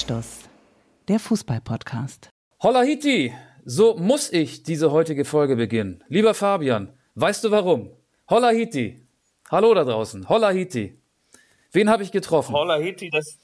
Anstoß, der Fußball-Podcast. Holla Hiti, so muss ich diese heutige Folge beginnen. Lieber Fabian, weißt du warum? Holla Hiti. Hallo da draußen. Holla Hiti. Wen habe ich getroffen? Holla Hiti, das,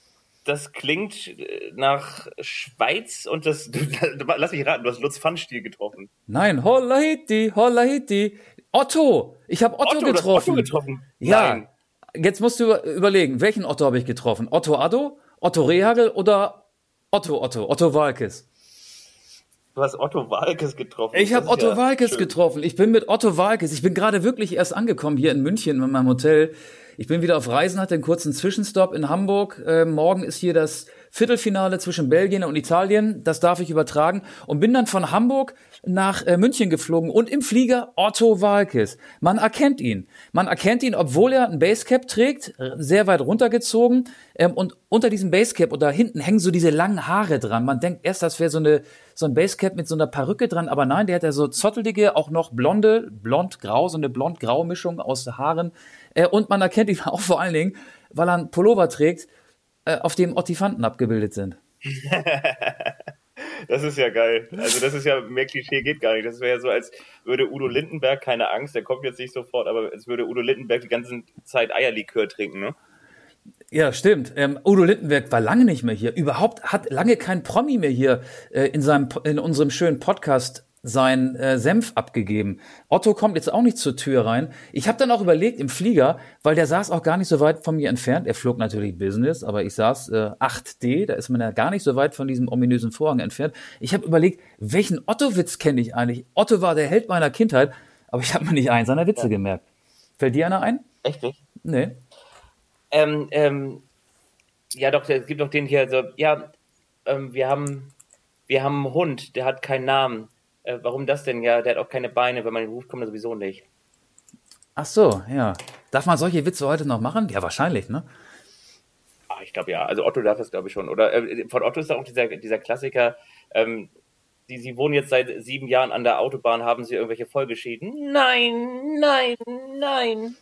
das klingt äh, nach Schweiz und das, du, lass mich raten, du hast Lutz Pfannstiel getroffen. Nein, Holla Hiti, Holla Hiti. Otto, ich habe Otto, Otto, getroffen. Otto getroffen. Ja. Nein. Jetzt musst du überlegen, welchen Otto habe ich getroffen? Otto Addo, Otto Rehagel oder Otto Otto, Otto Walkes? Du hast Otto Walkes getroffen. Ich habe Otto ja Walkes schön. getroffen. Ich bin mit Otto Walkes. Ich bin gerade wirklich erst angekommen hier in München in meinem Hotel. Ich bin wieder auf Reisen, hatte einen kurzen Zwischenstopp in Hamburg. Äh, morgen ist hier das Viertelfinale zwischen Belgien und Italien. Das darf ich übertragen. Und bin dann von Hamburg nach äh, München geflogen und im Flieger Otto Walkes. Man erkennt ihn. Man erkennt ihn, obwohl er ein Basecap trägt, sehr weit runtergezogen. Ähm, und unter diesem Basecap oder hinten hängen so diese langen Haare dran. Man denkt erst, das wäre so so ein Basecap mit so einer Perücke dran, aber nein, der hat ja so zottelige, auch noch blonde, blond-grau, so eine blond-grau Mischung aus Haaren. Äh, und man erkennt ihn auch vor allen Dingen, weil er einen Pullover trägt, äh, auf dem Ottifanten abgebildet sind. Das ist ja geil. Also das ist ja, mehr Klischee geht gar nicht. Das wäre ja so, als würde Udo Lindenberg, keine Angst, der kommt jetzt nicht sofort, aber als würde Udo Lindenberg die ganze Zeit Eierlikör trinken, ne? Ja, stimmt. Ähm, Udo Lindenberg war lange nicht mehr hier. Überhaupt hat lange kein Promi mehr hier äh, in seinem in unserem schönen Podcast sein äh, Senf abgegeben. Otto kommt jetzt auch nicht zur Tür rein. Ich habe dann auch überlegt im Flieger, weil der saß auch gar nicht so weit von mir entfernt. Er flog natürlich Business, aber ich saß äh, 8D, da ist man ja gar nicht so weit von diesem ominösen Vorhang entfernt. Ich habe überlegt, welchen Otto-Witz kenne ich eigentlich? Otto war der Held meiner Kindheit, aber ich habe mir nicht einen seiner Witze ja. gemerkt. Fällt dir einer ein? Echt nicht? Nee. Ähm, ähm, ja, doch, es gibt doch den hier so, ja, ähm, wir haben, wir haben einen Hund, der hat keinen Namen. Äh, warum das denn? Ja, der hat auch keine Beine, wenn man ihn ruft, kommt er sowieso nicht. Ach so, ja. Darf man solche Witze heute noch machen? Ja, wahrscheinlich, ne? Ah, ich glaube ja. Also Otto darf es, glaube ich, schon. Oder äh, von Otto ist auch dieser, dieser Klassiker, ähm, die, Sie wohnen jetzt seit sieben Jahren an der Autobahn, haben Sie irgendwelche Folgeschäden? Nein, nein, nein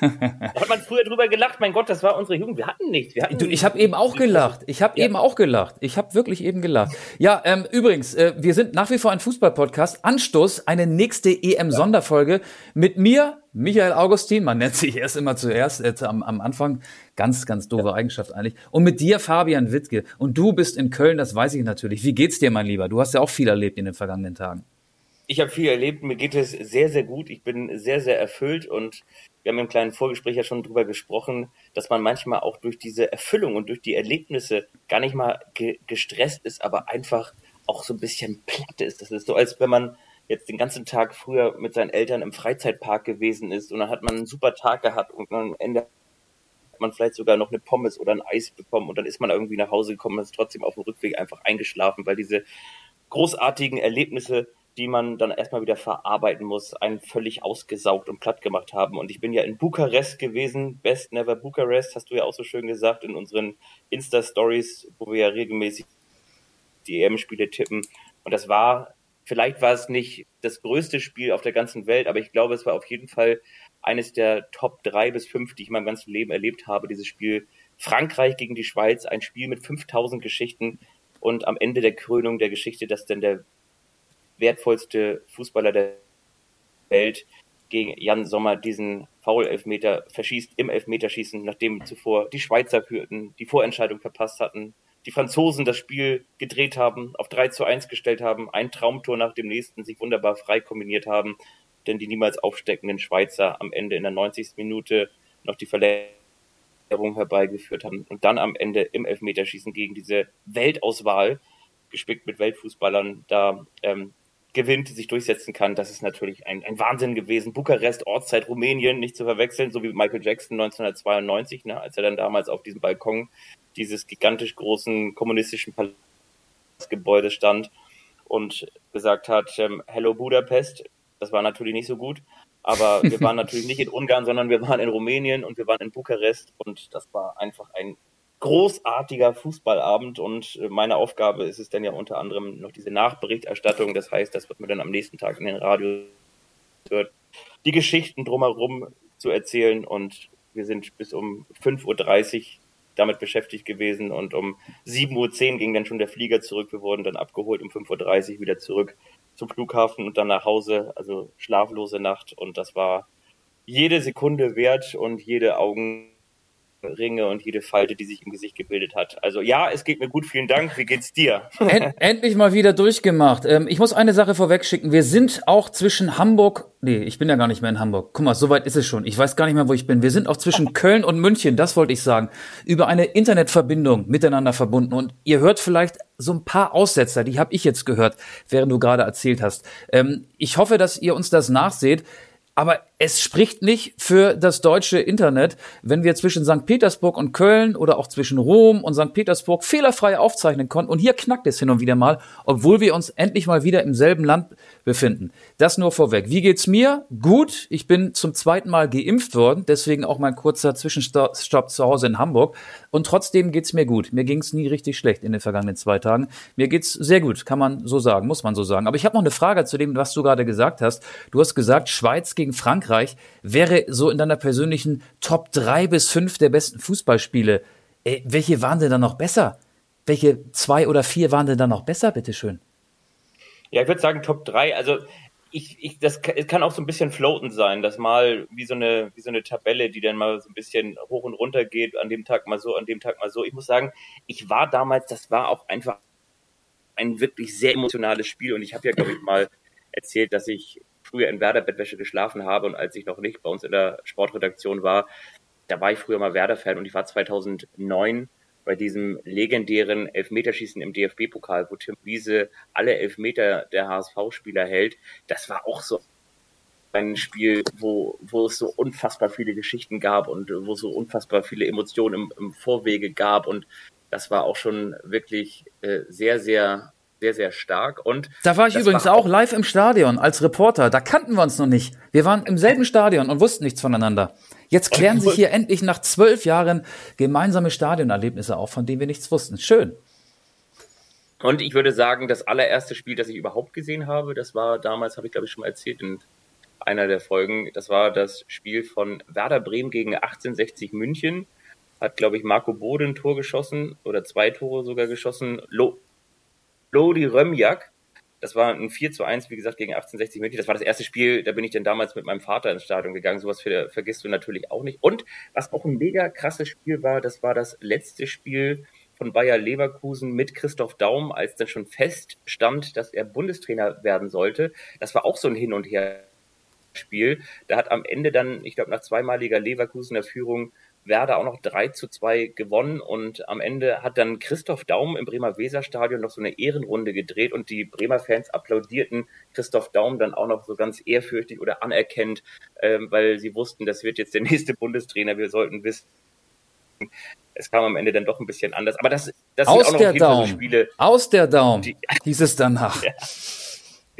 da hat man früher drüber gelacht, mein Gott, das war unsere Jugend, wir hatten nichts. Wir hatten du, ich habe eben auch gelacht. Ich habe ja. eben auch gelacht. Ich habe wirklich eben gelacht. Ja, ähm, übrigens, äh, wir sind nach wie vor ein Fußball-Podcast. Anstoß, eine nächste EM-Sonderfolge mit mir, Michael Augustin. Man nennt sich erst immer zuerst äh, am, am Anfang. Ganz, ganz doofe ja. Eigenschaft eigentlich. Und mit dir, Fabian Wittke. Und du bist in Köln, das weiß ich natürlich. Wie geht's dir, mein Lieber? Du hast ja auch viel erlebt in den vergangenen Tagen. Ich habe viel erlebt, mir geht es sehr, sehr gut. Ich bin sehr, sehr erfüllt und wir haben im kleinen Vorgespräch ja schon drüber gesprochen, dass man manchmal auch durch diese Erfüllung und durch die Erlebnisse gar nicht mal ge gestresst ist, aber einfach auch so ein bisschen platt ist. Das ist so, als wenn man jetzt den ganzen Tag früher mit seinen Eltern im Freizeitpark gewesen ist und dann hat man einen super Tag gehabt und am Ende hat man vielleicht sogar noch eine Pommes oder ein Eis bekommen und dann ist man irgendwie nach Hause gekommen und ist trotzdem auf dem Rückweg einfach eingeschlafen, weil diese großartigen Erlebnisse die man dann erstmal wieder verarbeiten muss, einen völlig ausgesaugt und platt gemacht haben. Und ich bin ja in Bukarest gewesen, Best Never Bukarest, hast du ja auch so schön gesagt in unseren Insta-Stories, wo wir ja regelmäßig die EM-Spiele tippen. Und das war, vielleicht war es nicht das größte Spiel auf der ganzen Welt, aber ich glaube, es war auf jeden Fall eines der Top drei bis fünf, die ich in meinem ganzen Leben erlebt habe, dieses Spiel Frankreich gegen die Schweiz, ein Spiel mit 5000 Geschichten und am Ende der Krönung der Geschichte, dass dann der wertvollste Fußballer der Welt gegen Jan Sommer diesen Foul-Elfmeter verschießt im Elfmeterschießen, nachdem zuvor die Schweizer führten, die Vorentscheidung verpasst hatten, die Franzosen das Spiel gedreht haben, auf 3 zu 1 gestellt haben, ein Traumtor nach dem nächsten sich wunderbar frei kombiniert haben, denn die niemals aufsteckenden Schweizer am Ende in der 90. Minute noch die Verlängerung herbeigeführt haben und dann am Ende im Elfmeterschießen gegen diese Weltauswahl, gespickt mit Weltfußballern, da ähm, gewinnt, sich durchsetzen kann, das ist natürlich ein, ein Wahnsinn gewesen. Bukarest, Ortszeit Rumänien, nicht zu verwechseln, so wie Michael Jackson 1992, ne, als er dann damals auf diesem Balkon dieses gigantisch großen kommunistischen Palastgebäudes stand und gesagt hat, ähm, Hello Budapest. Das war natürlich nicht so gut, aber wir waren natürlich nicht in Ungarn, sondern wir waren in Rumänien und wir waren in Bukarest und das war einfach ein großartiger Fußballabend und äh, meine Aufgabe ist es dann ja unter anderem noch diese Nachberichterstattung. Das heißt, das wird mir dann am nächsten Tag in den Radio hört, die Geschichten drumherum zu erzählen und wir sind bis um 5.30 Uhr damit beschäftigt gewesen und um 7.10 Uhr ging dann schon der Flieger zurück. Wir wurden dann abgeholt um 5.30 Uhr wieder zurück zum Flughafen und dann nach Hause. Also schlaflose Nacht und das war jede Sekunde wert und jede Augen Ringe und jede Falte, die sich im Gesicht gebildet hat. Also ja, es geht mir gut, vielen Dank. Wie geht's dir? End, endlich mal wieder durchgemacht. Ähm, ich muss eine Sache vorweg schicken. Wir sind auch zwischen Hamburg, nee, ich bin ja gar nicht mehr in Hamburg. Guck mal, so weit ist es schon. Ich weiß gar nicht mehr, wo ich bin. Wir sind auch zwischen Köln und München, das wollte ich sagen, über eine Internetverbindung miteinander verbunden. Und ihr hört vielleicht so ein paar Aussetzer, die habe ich jetzt gehört, während du gerade erzählt hast. Ähm, ich hoffe, dass ihr uns das nachseht. Aber es spricht nicht für das deutsche Internet, wenn wir zwischen St. Petersburg und Köln oder auch zwischen Rom und St. Petersburg fehlerfrei aufzeichnen konnten. Und hier knackt es hin und wieder mal, obwohl wir uns endlich mal wieder im selben Land befinden. Das nur vorweg. Wie geht's mir? Gut. Ich bin zum zweiten Mal geimpft worden, deswegen auch mein kurzer Zwischenstopp zu Hause in Hamburg. Und trotzdem geht's mir gut. Mir ging's nie richtig schlecht in den vergangenen zwei Tagen. Mir geht's sehr gut, kann man so sagen, muss man so sagen. Aber ich habe noch eine Frage zu dem, was du gerade gesagt hast. Du hast gesagt, Schweiz gegen Frankreich. Frankreich wäre so in deiner persönlichen Top 3 bis 5 der besten Fußballspiele. Äh, welche waren denn da noch besser? Welche zwei oder vier waren denn da noch besser, bitteschön? Ja, ich würde sagen Top 3. Also ich, ich, das kann auch so ein bisschen floaten sein, das mal wie so eine, wie so eine Tabelle, die dann mal so ein bisschen hoch und runter geht, an dem Tag mal so, an dem Tag mal so. Ich muss sagen, ich war damals, das war auch einfach ein wirklich sehr emotionales Spiel und ich habe ja, glaube ich, mal erzählt, dass ich früher in Werder-Bettwäsche geschlafen habe und als ich noch nicht bei uns in der Sportredaktion war, da war ich früher mal Werder-Fan und ich war 2009 bei diesem legendären Elfmeterschießen im DFB-Pokal, wo Tim Wiese alle Elfmeter der HSV-Spieler hält. Das war auch so ein Spiel, wo, wo es so unfassbar viele Geschichten gab und wo es so unfassbar viele Emotionen im, im Vorwege gab und das war auch schon wirklich äh, sehr, sehr sehr, sehr stark. Und da war ich übrigens war auch live im Stadion als Reporter. Da kannten wir uns noch nicht. Wir waren im selben Stadion und wussten nichts voneinander. Jetzt klären sich hier endlich nach zwölf Jahren gemeinsame Stadionerlebnisse auf, von denen wir nichts wussten. Schön. Und ich würde sagen, das allererste Spiel, das ich überhaupt gesehen habe, das war damals, habe ich glaube ich schon mal erzählt in einer der Folgen, das war das Spiel von Werder Bremen gegen 1860 München. Hat, glaube ich, Marco Bode ein Tor geschossen oder zwei Tore sogar geschossen. Lo Lodi Römjak. Das war ein 4 zu 1, wie gesagt, gegen 1860 München. Das war das erste Spiel, da bin ich dann damals mit meinem Vater ins Stadion gegangen. Sowas vergisst du natürlich auch nicht. Und was auch ein mega krasses Spiel war, das war das letzte Spiel von Bayer Leverkusen mit Christoph Daum, als dann schon feststand, dass er Bundestrainer werden sollte. Das war auch so ein Hin und Her Spiel. Da hat am Ende dann, ich glaube, nach zweimaliger Leverkusener Führung Werder auch noch 3 zu 2 gewonnen und am Ende hat dann Christoph Daum im Bremer Weserstadion noch so eine Ehrenrunde gedreht und die Bremer Fans applaudierten Christoph Daum dann auch noch so ganz ehrfürchtig oder anerkennt, ähm, weil sie wussten, das wird jetzt der nächste Bundestrainer. Wir sollten wissen, es kam am Ende dann doch ein bisschen anders. Aber das, das Aus sind auch noch der Daum. So Spiele. Aus der Daum, die, hieß es danach. Ja.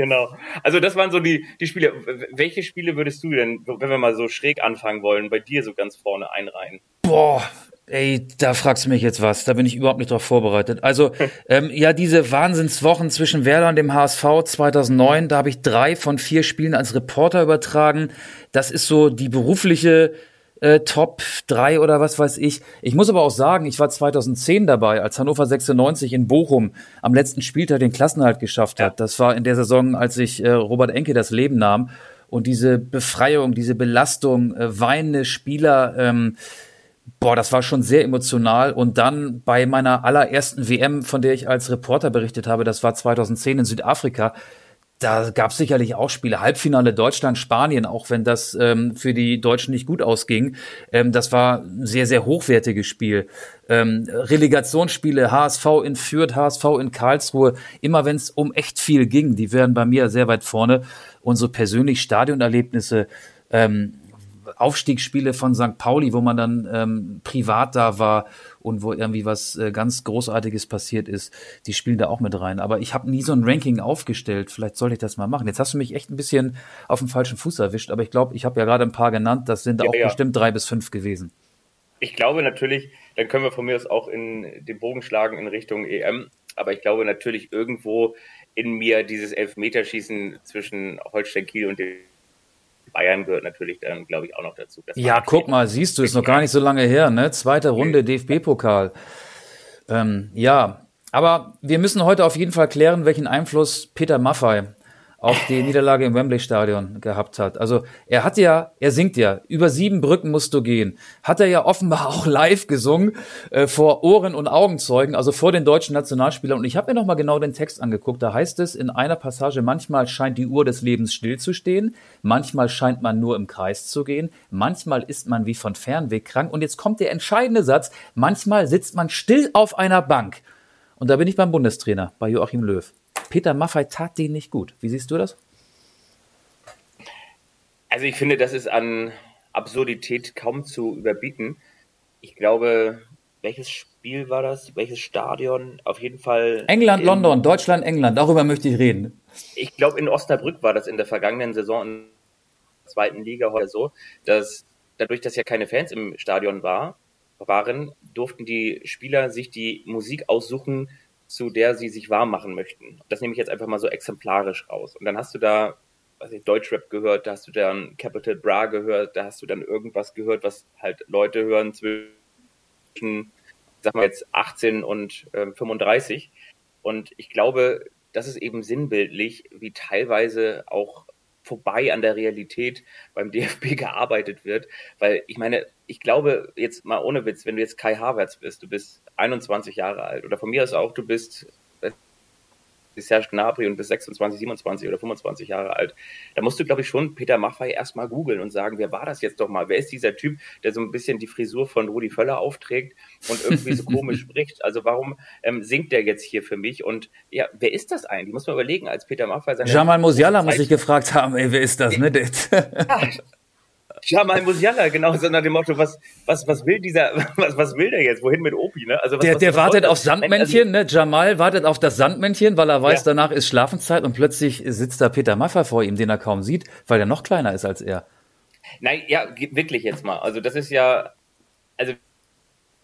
Genau. Also das waren so die, die Spiele. Welche Spiele würdest du denn, wenn wir mal so schräg anfangen wollen, bei dir so ganz vorne einreihen? Boah, Ey, da fragst du mich jetzt was. Da bin ich überhaupt nicht drauf vorbereitet. Also, ähm, ja, diese Wahnsinnswochen zwischen Werder und dem HSV 2009, da habe ich drei von vier Spielen als Reporter übertragen. Das ist so die berufliche äh, Top 3 oder was weiß ich. Ich muss aber auch sagen, ich war 2010 dabei, als Hannover 96 in Bochum am letzten Spieltag den Klassenhalt geschafft hat. Ja. Das war in der Saison, als sich äh, Robert Enke das Leben nahm. Und diese Befreiung, diese Belastung, äh, weinende Spieler, ähm, boah, das war schon sehr emotional. Und dann bei meiner allerersten WM, von der ich als Reporter berichtet habe, das war 2010 in Südafrika, da gab es sicherlich auch Spiele. Halbfinale Deutschland, Spanien, auch wenn das ähm, für die Deutschen nicht gut ausging. Ähm, das war ein sehr, sehr hochwertiges Spiel. Ähm, Relegationsspiele, HSV in Fürth, HSV in Karlsruhe, immer wenn es um echt viel ging, die wären bei mir sehr weit vorne. Und so persönlich Stadionerlebnisse, ähm, Aufstiegsspiele von St. Pauli, wo man dann ähm, privat da war und wo irgendwie was äh, ganz Großartiges passiert ist, die spielen da auch mit rein. Aber ich habe nie so ein Ranking aufgestellt. Vielleicht sollte ich das mal machen. Jetzt hast du mich echt ein bisschen auf dem falschen Fuß erwischt, aber ich glaube, ich habe ja gerade ein paar genannt. Das sind ja, auch ja. bestimmt drei bis fünf gewesen. Ich glaube natürlich, dann können wir von mir aus auch in den Bogen schlagen in Richtung EM. Aber ich glaube natürlich irgendwo in mir dieses Elfmeterschießen zwischen Holstein Kiel und dem Bayern gehört natürlich dann, glaube ich, auch noch dazu. ja, guck mal, siehst du, ist noch gar nicht so lange her, ne? Zweite Runde DFB-Pokal. Ähm, ja, aber wir müssen heute auf jeden Fall klären, welchen Einfluss Peter Maffei auf die Niederlage im Wembley Stadion gehabt hat. Also er hat ja, er singt ja, über sieben Brücken musst du gehen. Hat er ja offenbar auch live gesungen äh, vor Ohren und Augenzeugen, also vor den deutschen Nationalspielern. Und ich habe mir noch mal genau den Text angeguckt. Da heißt es in einer Passage: Manchmal scheint die Uhr des Lebens stillzustehen, manchmal scheint man nur im Kreis zu gehen, manchmal ist man wie von Fernweh krank. Und jetzt kommt der entscheidende Satz: Manchmal sitzt man still auf einer Bank. Und da bin ich beim Bundestrainer, bei Joachim Löw. Peter Maffei tat den nicht gut. Wie siehst du das? Also ich finde, das ist an Absurdität kaum zu überbieten. Ich glaube, welches Spiel war das? Welches Stadion? Auf jeden Fall. England, in, London, Deutschland, England. Darüber möchte ich reden. Ich glaube, in Osnabrück war das in der vergangenen Saison in der zweiten Liga heute so, dass dadurch, dass ja keine Fans im Stadion war, waren, durften die Spieler sich die Musik aussuchen, zu der sie sich warm machen möchten. Das nehme ich jetzt einfach mal so exemplarisch raus. Und dann hast du da, was ich, Deutschrap gehört, da hast du dann Capital Bra gehört, da hast du dann irgendwas gehört, was halt Leute hören zwischen, sag mal jetzt 18 und äh, 35. Und ich glaube, das ist eben sinnbildlich, wie teilweise auch vorbei an der Realität beim DFB gearbeitet wird. Weil ich meine, ich glaube, jetzt mal ohne Witz, wenn du jetzt Kai Havertz bist, du bist 21 Jahre alt oder von mir aus auch, du bist Serge Gnabry und bis 26, 27 oder 25 Jahre alt, da musst du, glaube ich, schon Peter Maffay erstmal googeln und sagen, wer war das jetzt doch mal? Wer ist dieser Typ, der so ein bisschen die Frisur von Rudi Völler aufträgt und irgendwie so komisch spricht? Also warum ähm, singt der jetzt hier für mich? Und ja, wer ist das eigentlich? Muss man überlegen, als Peter Maffay seine Jamal Musiala muss ich gefragt haben, ey, wer ist das, ne? ja, Jamal Musiala, genau so nach dem Motto, was, was, was will dieser, was, was will der jetzt? Wohin mit Opi, ne? Also was, der, was, der wartet auf Sandmännchen, ne? Jamal wartet auf das Sandmännchen, weil er weiß, ja. danach ist Schlafenszeit und plötzlich sitzt da Peter Maffay vor ihm, den er kaum sieht, weil er noch kleiner ist als er. Nein, ja, wirklich jetzt mal. Also das ist ja, also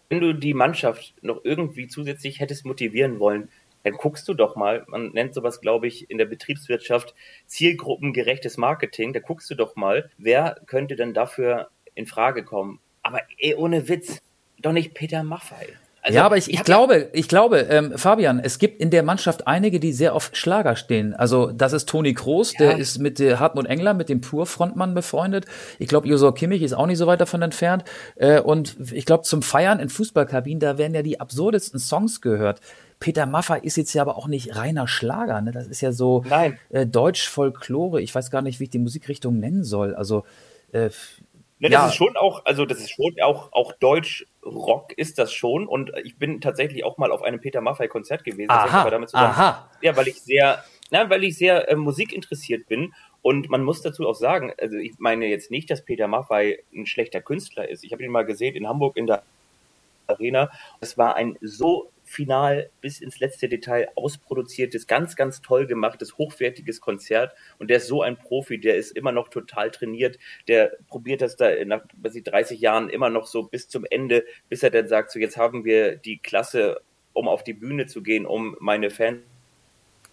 wenn du die Mannschaft noch irgendwie zusätzlich hättest motivieren wollen, dann guckst du doch mal, man nennt sowas, glaube ich, in der Betriebswirtschaft zielgruppengerechtes Marketing, da guckst du doch mal, wer könnte denn dafür in Frage kommen. Aber ey, ohne Witz, doch nicht Peter Maffei. Also, ja, aber ich, ich glaube, ich glaube, ähm, Fabian, es gibt in der Mannschaft einige, die sehr auf Schlager stehen. Also das ist Toni Kroos, ja. der ist mit der Hartmut Engler, mit dem Pur-Frontmann befreundet. Ich glaube, Josor Kimmich ist auch nicht so weit davon entfernt. Äh, und ich glaube, zum Feiern in Fußballkabinen, da werden ja die absurdesten Songs gehört. Peter Maffay ist jetzt ja aber auch nicht reiner Schlager, ne? Das ist ja so äh, Deutsch-Folklore. Ich weiß gar nicht, wie ich die Musikrichtung nennen soll. Also äh, Ne, das ja. ist schon auch, also das ist schon auch, auch Deutsch-Rock ist das schon. Und ich bin tatsächlich auch mal auf einem Peter Maffay-Konzert gewesen. Aha, damit zusammen, aha. Ja, weil ich sehr, na, weil ich sehr äh, musikinteressiert bin. Und man muss dazu auch sagen, also ich meine jetzt nicht, dass Peter Maffay ein schlechter Künstler ist. Ich habe ihn mal gesehen in Hamburg in der Arena. Es war ein so final bis ins letzte Detail ausproduziertes, ganz, ganz toll gemachtes, hochwertiges Konzert. Und der ist so ein Profi, der ist immer noch total trainiert, der probiert das da nach was ich, 30 Jahren immer noch so bis zum Ende, bis er dann sagt, so jetzt haben wir die Klasse, um auf die Bühne zu gehen, um meine Fans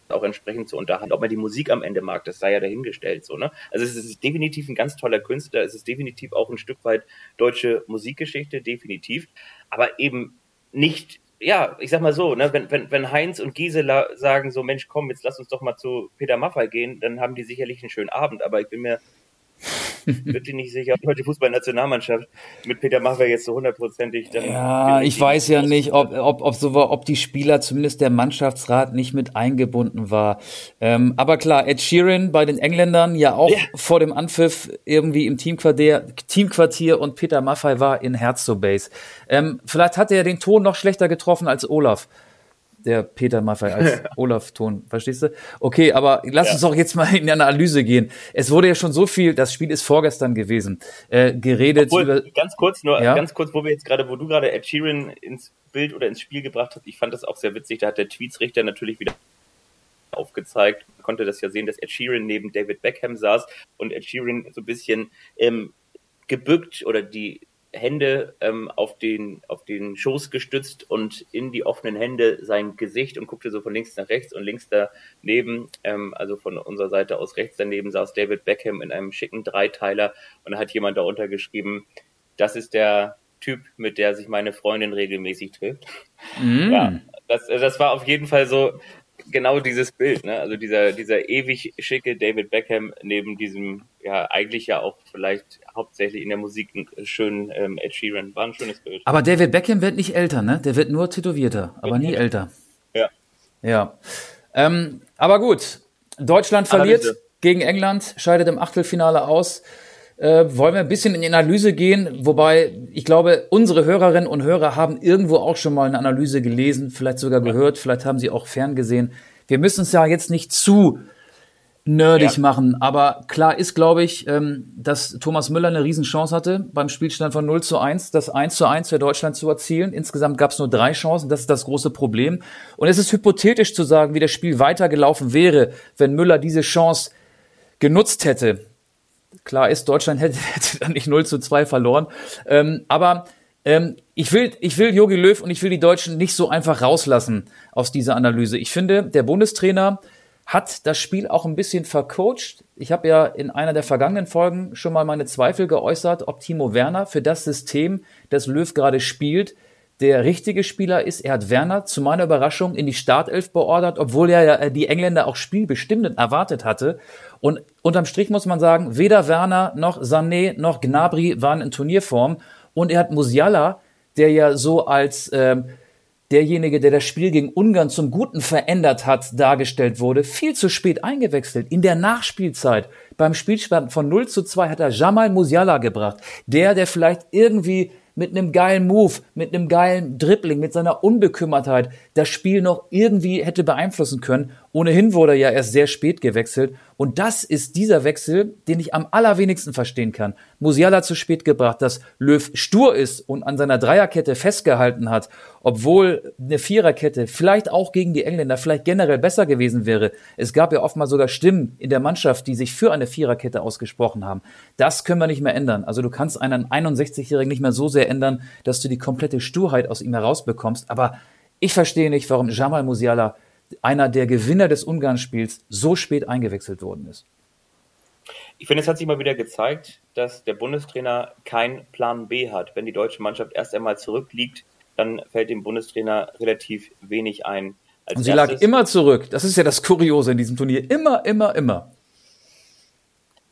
auch entsprechend zu unterhalten. Ob man die Musik am Ende mag, das sei ja dahingestellt, so, ne? Also es ist definitiv ein ganz toller Künstler, es ist definitiv auch ein Stück weit deutsche Musikgeschichte, definitiv, aber eben nicht ja, ich sag mal so, ne, wenn, wenn, wenn Heinz und Gisela sagen so, Mensch, komm, jetzt lass uns doch mal zu Peter Maffay gehen, dann haben die sicherlich einen schönen Abend, aber ich bin mir wirklich nicht sicher, ob die Fußballnationalmannschaft mit Peter Maffay jetzt so hundertprozentig dann. Ja, ich weiß ja nicht, ob, ob, ob, so war, ob die Spieler, zumindest der Mannschaftsrat, nicht mit eingebunden war. Ähm, aber klar, Ed Sheeran bei den Engländern ja auch ja. vor dem Anpfiff irgendwie im Teamquartier, Teamquartier und Peter Maffay war in Herzobase. Ähm, vielleicht hat er den Ton noch schlechter getroffen als Olaf der Peter Maffei als Olaf-Ton, verstehst du? Okay, aber lass ja. uns doch jetzt mal in die Analyse gehen. Es wurde ja schon so viel, das Spiel ist vorgestern gewesen, äh, geredet Obwohl, über... Ganz kurz nur, ja? ganz kurz, wo wir jetzt gerade, wo du gerade Ed Sheeran ins Bild oder ins Spiel gebracht hast, ich fand das auch sehr witzig, da hat der Tweetsrichter natürlich wieder aufgezeigt, Man konnte das ja sehen, dass Ed Sheeran neben David Beckham saß und Ed Sheeran so ein bisschen ähm, gebückt oder die Hände ähm, auf, den, auf den Schoß gestützt und in die offenen Hände sein Gesicht und guckte so von links nach rechts und links daneben, ähm, also von unserer Seite aus rechts daneben, saß David Beckham in einem schicken Dreiteiler und da hat jemand darunter geschrieben, das ist der Typ, mit der sich meine Freundin regelmäßig trifft. Mm. Ja, das, das war auf jeden Fall so, genau dieses Bild, ne? Also dieser, dieser ewig schicke David Beckham neben diesem, ja, eigentlich ja auch vielleicht hauptsächlich in der Musik schönen ähm, Ed Sheeran. War ein schönes Bild. Aber David Beckham wird nicht älter, ne? Der wird nur tätowierter, aber nie älter. Ja. Ja. Ähm, aber gut. Deutschland verliert gegen England, scheidet im Achtelfinale aus. Äh, wollen wir ein bisschen in die Analyse gehen, wobei ich glaube, unsere Hörerinnen und Hörer haben irgendwo auch schon mal eine Analyse gelesen, vielleicht sogar gehört, vielleicht haben sie auch ferngesehen. Wir müssen es ja jetzt nicht zu nerdig ja. machen, aber klar ist, glaube ich, ähm, dass Thomas Müller eine Riesenchance hatte, beim Spielstand von 0 zu 1, das 1 zu 1 für Deutschland zu erzielen. Insgesamt gab es nur drei Chancen, das ist das große Problem. Und es ist hypothetisch zu sagen, wie das Spiel weitergelaufen wäre, wenn Müller diese Chance genutzt hätte. Klar ist, Deutschland hätte, hätte dann nicht 0 zu 2 verloren. Ähm, aber ähm, ich will, ich will Jogi Löw und ich will die Deutschen nicht so einfach rauslassen aus dieser Analyse. Ich finde, der Bundestrainer hat das Spiel auch ein bisschen vercoacht. Ich habe ja in einer der vergangenen Folgen schon mal meine Zweifel geäußert, ob Timo Werner für das System, das Löw gerade spielt, der richtige Spieler ist. Er hat Werner zu meiner Überraschung in die Startelf beordert, obwohl er ja die Engländer auch spielbestimmend erwartet hatte. Und unterm Strich muss man sagen, weder Werner noch Sané noch Gnabry waren in Turnierform. Und er hat Musiala, der ja so als ähm, derjenige, der das Spiel gegen Ungarn zum Guten verändert hat, dargestellt wurde, viel zu spät eingewechselt. In der Nachspielzeit, beim Spielstand von 0 zu 2 hat er Jamal Musiala gebracht. Der, der vielleicht irgendwie mit einem geilen Move, mit einem geilen Dribbling, mit seiner Unbekümmertheit das Spiel noch irgendwie hätte beeinflussen können. Ohnehin wurde er ja erst sehr spät gewechselt. Und das ist dieser Wechsel, den ich am allerwenigsten verstehen kann. Musiala zu spät gebracht, dass Löw stur ist und an seiner Dreierkette festgehalten hat, obwohl eine Viererkette vielleicht auch gegen die Engländer vielleicht generell besser gewesen wäre. Es gab ja oft mal sogar Stimmen in der Mannschaft, die sich für eine Viererkette ausgesprochen haben. Das können wir nicht mehr ändern. Also du kannst einen 61-Jährigen nicht mehr so sehr ändern, dass du die komplette Sturheit aus ihm herausbekommst. Aber ich verstehe nicht, warum Jamal Musiala einer der Gewinner des Ungarn-Spiels so spät eingewechselt worden ist. Ich finde, es hat sich mal wieder gezeigt, dass der Bundestrainer keinen Plan B hat. Wenn die deutsche Mannschaft erst einmal zurückliegt, dann fällt dem Bundestrainer relativ wenig ein. Als Und sie erstes, lag immer zurück. Das ist ja das Kuriose in diesem Turnier. Immer, immer, immer.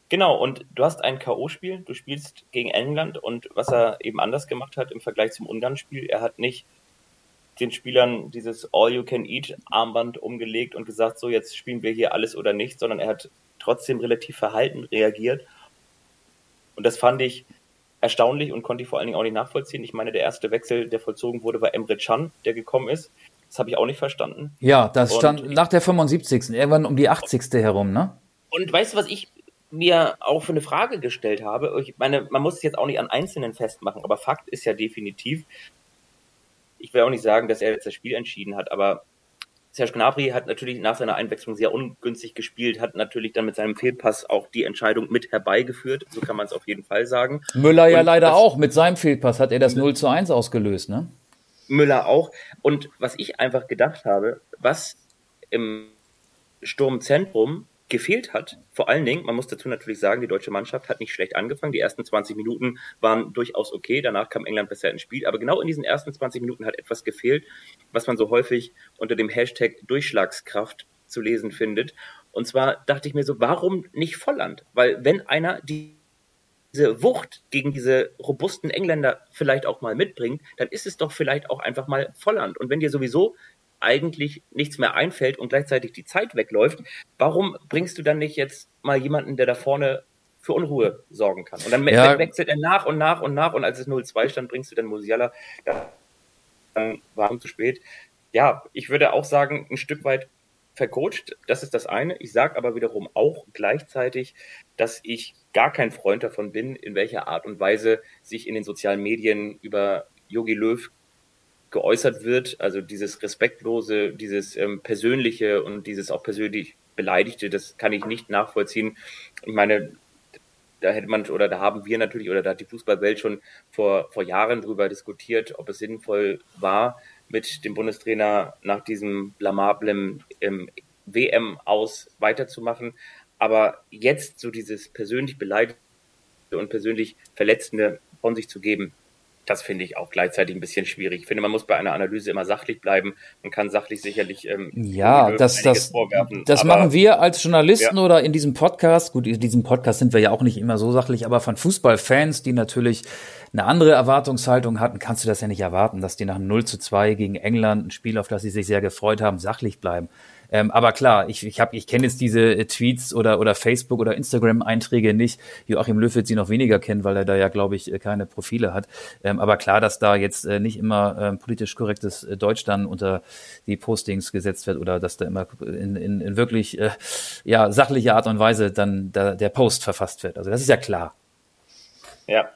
Genau, und du hast ein K.O.-Spiel, du spielst gegen England und was er eben anders gemacht hat im Vergleich zum Ungarn-Spiel, er hat nicht den Spielern dieses All-You-Can-Eat-Armband umgelegt und gesagt, so jetzt spielen wir hier alles oder nichts, sondern er hat trotzdem relativ verhalten reagiert. Und das fand ich erstaunlich und konnte ich vor allen Dingen auch nicht nachvollziehen. Ich meine, der erste Wechsel, der vollzogen wurde, war Emre Can, der gekommen ist. Das habe ich auch nicht verstanden. Ja, das und stand nach der 75. Irgendwann um die 80. herum, ne? Und weißt du, was ich mir auch für eine Frage gestellt habe? Ich meine, man muss es jetzt auch nicht an Einzelnen festmachen, aber Fakt ist ja definitiv, ich will auch nicht sagen, dass er jetzt das Spiel entschieden hat, aber Serge Gnabry hat natürlich nach seiner Einwechslung sehr ungünstig gespielt, hat natürlich dann mit seinem Fehlpass auch die Entscheidung mit herbeigeführt. So kann man es auf jeden Fall sagen. Müller ja leider auch. Mit seinem Fehlpass hat er das 0 zu 1 ausgelöst, ne? Müller auch. Und was ich einfach gedacht habe, was im Sturmzentrum gefehlt hat. Vor allen Dingen, man muss dazu natürlich sagen, die deutsche Mannschaft hat nicht schlecht angefangen. Die ersten 20 Minuten waren durchaus okay. Danach kam England besser ins Spiel. Aber genau in diesen ersten 20 Minuten hat etwas gefehlt, was man so häufig unter dem Hashtag Durchschlagskraft zu lesen findet. Und zwar dachte ich mir so, warum nicht Volland? Weil wenn einer die diese Wucht gegen diese robusten Engländer vielleicht auch mal mitbringt, dann ist es doch vielleicht auch einfach mal Volland. Und wenn dir sowieso eigentlich nichts mehr einfällt und gleichzeitig die Zeit wegläuft, warum bringst du dann nicht jetzt mal jemanden, der da vorne für Unruhe sorgen kann? Und dann ja. wechselt er nach und nach und nach und als es 0-2 stand, bringst du dann Musiala, dann war es zu spät. Ja, ich würde auch sagen, ein Stück weit vercoacht, das ist das eine. Ich sage aber wiederum auch gleichzeitig, dass ich gar kein Freund davon bin, in welcher Art und Weise sich in den sozialen Medien über Yogi Löw geäußert wird, also dieses respektlose, dieses ähm, persönliche und dieses auch persönlich beleidigte, das kann ich nicht nachvollziehen. Ich meine, da hätte man oder da haben wir natürlich oder da hat die Fußballwelt schon vor, vor Jahren drüber diskutiert, ob es sinnvoll war, mit dem Bundestrainer nach diesem blamablen ähm, WM aus weiterzumachen. Aber jetzt so dieses persönlich beleidigte und persönlich verletzende von sich zu geben, das finde ich auch gleichzeitig ein bisschen schwierig. Ich finde, man muss bei einer Analyse immer sachlich bleiben. Man kann sachlich sicherlich ähm, ja, das, das, vorwerfen. Das machen wir als Journalisten ja. oder in diesem Podcast. Gut, in diesem Podcast sind wir ja auch nicht immer so sachlich, aber von Fußballfans, die natürlich eine andere Erwartungshaltung hatten, kannst du das ja nicht erwarten, dass die nach 0 zu 2 gegen England, ein Spiel, auf das sie sich sehr gefreut haben, sachlich bleiben. Ähm, aber klar, ich, ich, hab, ich kenne jetzt diese äh, Tweets oder, oder Facebook- oder Instagram-Einträge nicht. Joachim Löw wird sie noch weniger kennen, weil er da ja, glaube ich, äh, keine Profile hat. Ähm, aber klar, dass da jetzt äh, nicht immer ähm, politisch korrektes äh, Deutsch dann unter die Postings gesetzt wird oder dass da immer in, in, in wirklich äh, ja, sachliche Art und Weise dann da, der Post verfasst wird. Also das ist ja klar. Ja,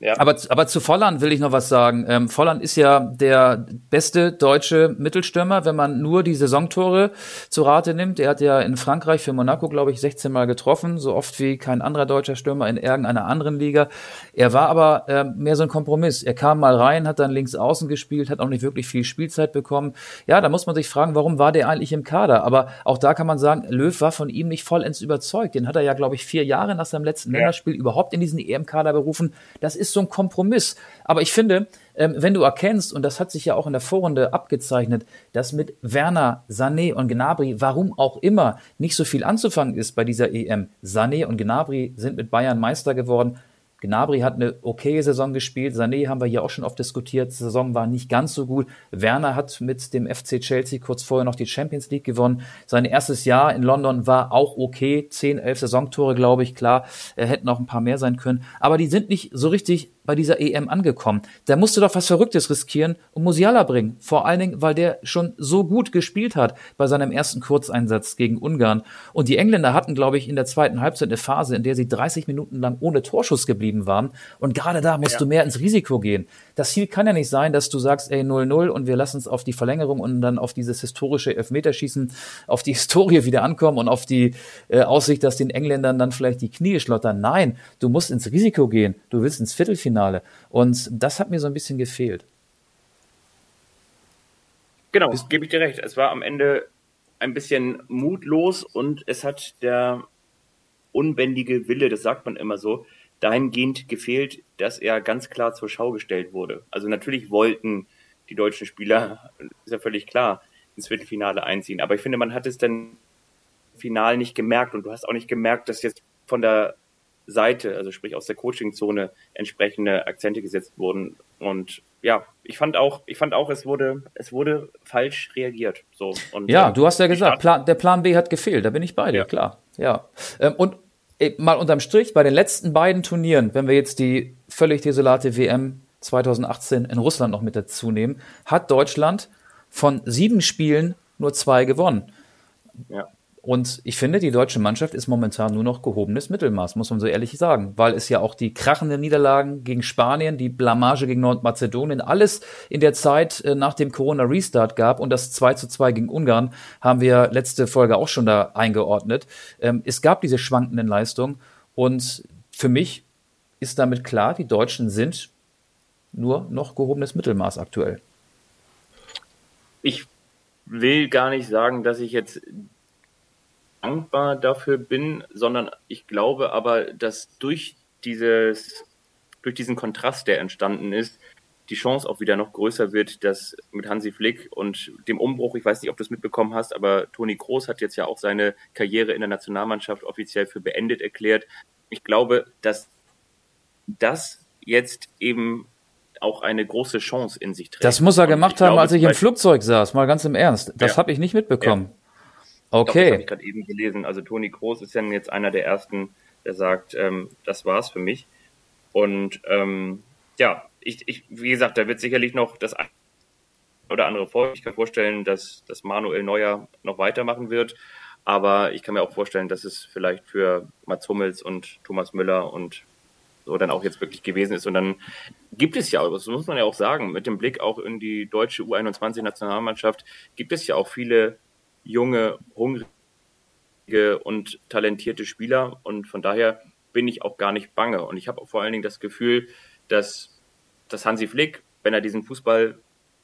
ja. Aber, aber zu Volland will ich noch was sagen. Ähm, Volland ist ja der beste deutsche Mittelstürmer, wenn man nur die Saisontore zu Rate nimmt. Er hat ja in Frankreich für Monaco, glaube ich, 16 Mal getroffen, so oft wie kein anderer deutscher Stürmer in irgendeiner anderen Liga. Er war aber äh, mehr so ein Kompromiss. Er kam mal rein, hat dann links außen gespielt, hat auch nicht wirklich viel Spielzeit bekommen. Ja, da muss man sich fragen, warum war der eigentlich im Kader? Aber auch da kann man sagen, Löw war von ihm nicht vollends überzeugt. Den hat er ja, glaube ich, vier Jahre nach seinem letzten ja. Länderspiel überhaupt in diesen EM-Kader berufen. Das ist so ein Kompromiss. Aber ich finde, ähm, wenn du erkennst, und das hat sich ja auch in der Vorrunde abgezeichnet, dass mit Werner, Sané und Gnabry, warum auch immer, nicht so viel anzufangen ist bei dieser EM. Sané und Gnabry sind mit Bayern Meister geworden. Gnabry hat eine okaye Saison gespielt. Sané haben wir hier auch schon oft diskutiert. Die Saison war nicht ganz so gut. Werner hat mit dem FC Chelsea kurz vorher noch die Champions League gewonnen. Sein erstes Jahr in London war auch okay. Zehn, elf Saisontore, glaube ich. Klar, er hätten auch ein paar mehr sein können. Aber die sind nicht so richtig bei dieser EM angekommen. Da musst du doch was Verrücktes riskieren und Musiala bringen. Vor allen Dingen, weil der schon so gut gespielt hat bei seinem ersten Kurzeinsatz gegen Ungarn. Und die Engländer hatten, glaube ich, in der zweiten Halbzeit eine Phase, in der sie 30 Minuten lang ohne Torschuss geblieben waren. Und gerade da musst ja. du mehr ins Risiko gehen. Das Ziel kann ja nicht sein, dass du sagst, ey, 0-0 und wir lassen es auf die Verlängerung und dann auf dieses historische Elfmeterschießen, auf die Historie wieder ankommen und auf die äh, Aussicht, dass den Engländern dann vielleicht die Knie schlottern. Nein, du musst ins Risiko gehen. Du willst ins Viertelfinale Finale. Und das hat mir so ein bisschen gefehlt. Genau, das gebe ich dir recht. Es war am Ende ein bisschen mutlos und es hat der unbändige Wille, das sagt man immer so, dahingehend gefehlt, dass er ganz klar zur Schau gestellt wurde. Also natürlich wollten die deutschen Spieler, ist ja völlig klar, ins Viertelfinale einziehen. Aber ich finde, man hat es dann final nicht gemerkt und du hast auch nicht gemerkt, dass jetzt von der Seite, also sprich aus der Coachingzone, entsprechende Akzente gesetzt wurden. Und ja, ich fand auch, ich fand auch, es wurde, es wurde falsch reagiert. So und ja, ähm, du hast ja gesagt, Plan, der Plan B hat gefehlt. Da bin ich bei dir, ja. klar. Ja. Ähm, und mal unterm Strich bei den letzten beiden Turnieren, wenn wir jetzt die völlig desolate WM 2018 in Russland noch mit dazu nehmen, hat Deutschland von sieben Spielen nur zwei gewonnen. Ja. Und ich finde, die deutsche Mannschaft ist momentan nur noch gehobenes Mittelmaß, muss man so ehrlich sagen, weil es ja auch die krachenden Niederlagen gegen Spanien, die Blamage gegen Nordmazedonien, alles in der Zeit äh, nach dem Corona-Restart gab und das 2 zu 2 gegen Ungarn haben wir letzte Folge auch schon da eingeordnet. Ähm, es gab diese schwankenden Leistungen und für mich ist damit klar, die Deutschen sind nur noch gehobenes Mittelmaß aktuell. Ich will gar nicht sagen, dass ich jetzt dankbar dafür bin, sondern ich glaube aber, dass durch dieses, durch diesen Kontrast, der entstanden ist, die Chance auch wieder noch größer wird, dass mit Hansi Flick und dem Umbruch, ich weiß nicht, ob du es mitbekommen hast, aber Toni Kroos hat jetzt ja auch seine Karriere in der Nationalmannschaft offiziell für beendet erklärt. Ich glaube, dass das jetzt eben auch eine große Chance in sich trägt. Das muss er gemacht haben, glaube, als ich im Flugzeug saß, mal ganz im Ernst. Das ja. habe ich nicht mitbekommen. Ja. Okay. das habe ich gerade eben gelesen. Also Toni Kroos ist ja jetzt einer der ersten, der sagt, ähm, das war's für mich. Und ähm, ja, ich, ich, wie gesagt, da wird sicherlich noch das oder andere vor. Ich kann vorstellen, dass, dass Manuel Neuer noch weitermachen wird. Aber ich kann mir auch vorstellen, dass es vielleicht für Mats Hummels und Thomas Müller und so dann auch jetzt wirklich gewesen ist. Und dann gibt es ja, das muss man ja auch sagen, mit dem Blick auch in die deutsche U21-Nationalmannschaft, gibt es ja auch viele junge, hungrige und talentierte Spieler. Und von daher bin ich auch gar nicht bange. Und ich habe vor allen Dingen das Gefühl, dass, dass Hansi Flick, wenn er diesen Fußball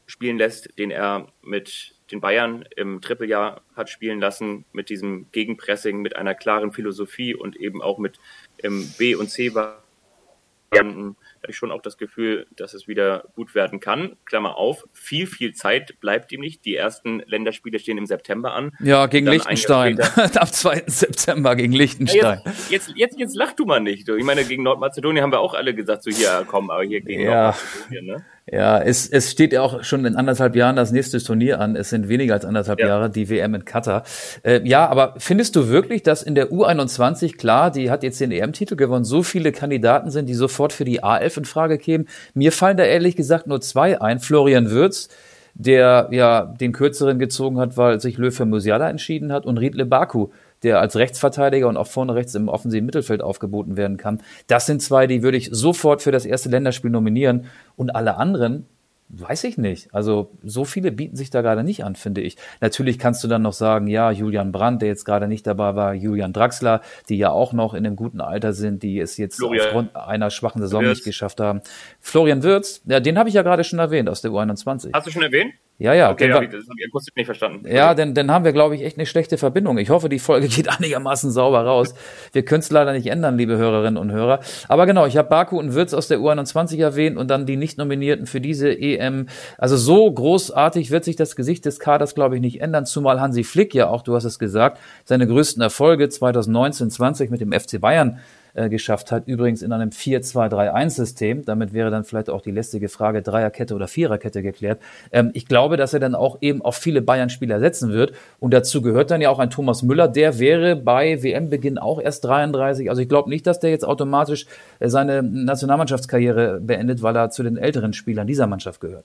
spielen lässt, den er mit den Bayern im Trippeljahr hat spielen lassen, mit diesem Gegenpressing, mit einer klaren Philosophie und eben auch mit ähm, B- und C-Varianten, habe ich schon auch das Gefühl, dass es wieder gut werden kann. Klammer auf, viel, viel Zeit bleibt ihm nicht. Die ersten Länderspiele stehen im September an. Ja, gegen Liechtenstein. Am 2. September gegen Liechtenstein. Ja, jetzt, jetzt, jetzt, jetzt lach du mal nicht. Ich meine, gegen Nordmazedonien haben wir auch alle gesagt, so hier, komm, aber hier gegen ja. Nordmazedonien, ne? Ja, es, es steht ja auch schon in anderthalb Jahren das nächste Turnier an. Es sind weniger als anderthalb ja. Jahre die WM in Katar. Äh, ja, aber findest du wirklich, dass in der U21, klar, die hat jetzt den EM-Titel gewonnen, so viele Kandidaten sind, die sofort für die A11 in Frage kämen? Mir fallen da ehrlich gesagt nur zwei ein. Florian Würz, der ja den kürzeren gezogen hat, weil sich Löw für Musiala entschieden hat und Riedle Baku, der als Rechtsverteidiger und auch vorne rechts im offensiven Mittelfeld aufgeboten werden kann. Das sind zwei, die würde ich sofort für das erste Länderspiel nominieren. Und alle anderen, Weiß ich nicht. Also so viele bieten sich da gerade nicht an, finde ich. Natürlich kannst du dann noch sagen, ja, Julian Brandt, der jetzt gerade nicht dabei war, Julian Draxler, die ja auch noch in einem guten Alter sind, die es jetzt Florian. aufgrund einer schwachen Saison Wirtz. nicht geschafft haben. Florian Würz, ja, den habe ich ja gerade schon erwähnt aus der U21. Hast du schon erwähnt? Ja, ja. Okay, hab ich, das habe ich akustisch nicht verstanden. Ja, denn dann haben wir, glaube ich, echt eine schlechte Verbindung. Ich hoffe, die Folge geht einigermaßen sauber raus. Wir können es leider nicht ändern, liebe Hörerinnen und Hörer. Aber genau, ich habe Baku und Würz aus der U21 erwähnt und dann die Nicht-Nominierten für diese EM. Also so großartig wird sich das Gesicht des Kaders, glaube ich, nicht ändern, zumal Hansi Flick ja auch, du hast es gesagt, seine größten Erfolge 2019, 20 mit dem FC Bayern äh, geschafft hat. Übrigens in einem 4-2-3-1-System. Damit wäre dann vielleicht auch die lästige Frage Dreierkette oder Viererkette geklärt. Ähm, ich glaube, dass er dann auch eben auf viele Bayern-Spieler setzen wird. Und dazu gehört dann ja auch ein Thomas Müller. Der wäre bei WM-Beginn auch erst 33. Also ich glaube nicht, dass der jetzt automatisch äh, seine Nationalmannschaftskarriere beendet, weil er zu den älteren Spielern dieser Mannschaft gehört.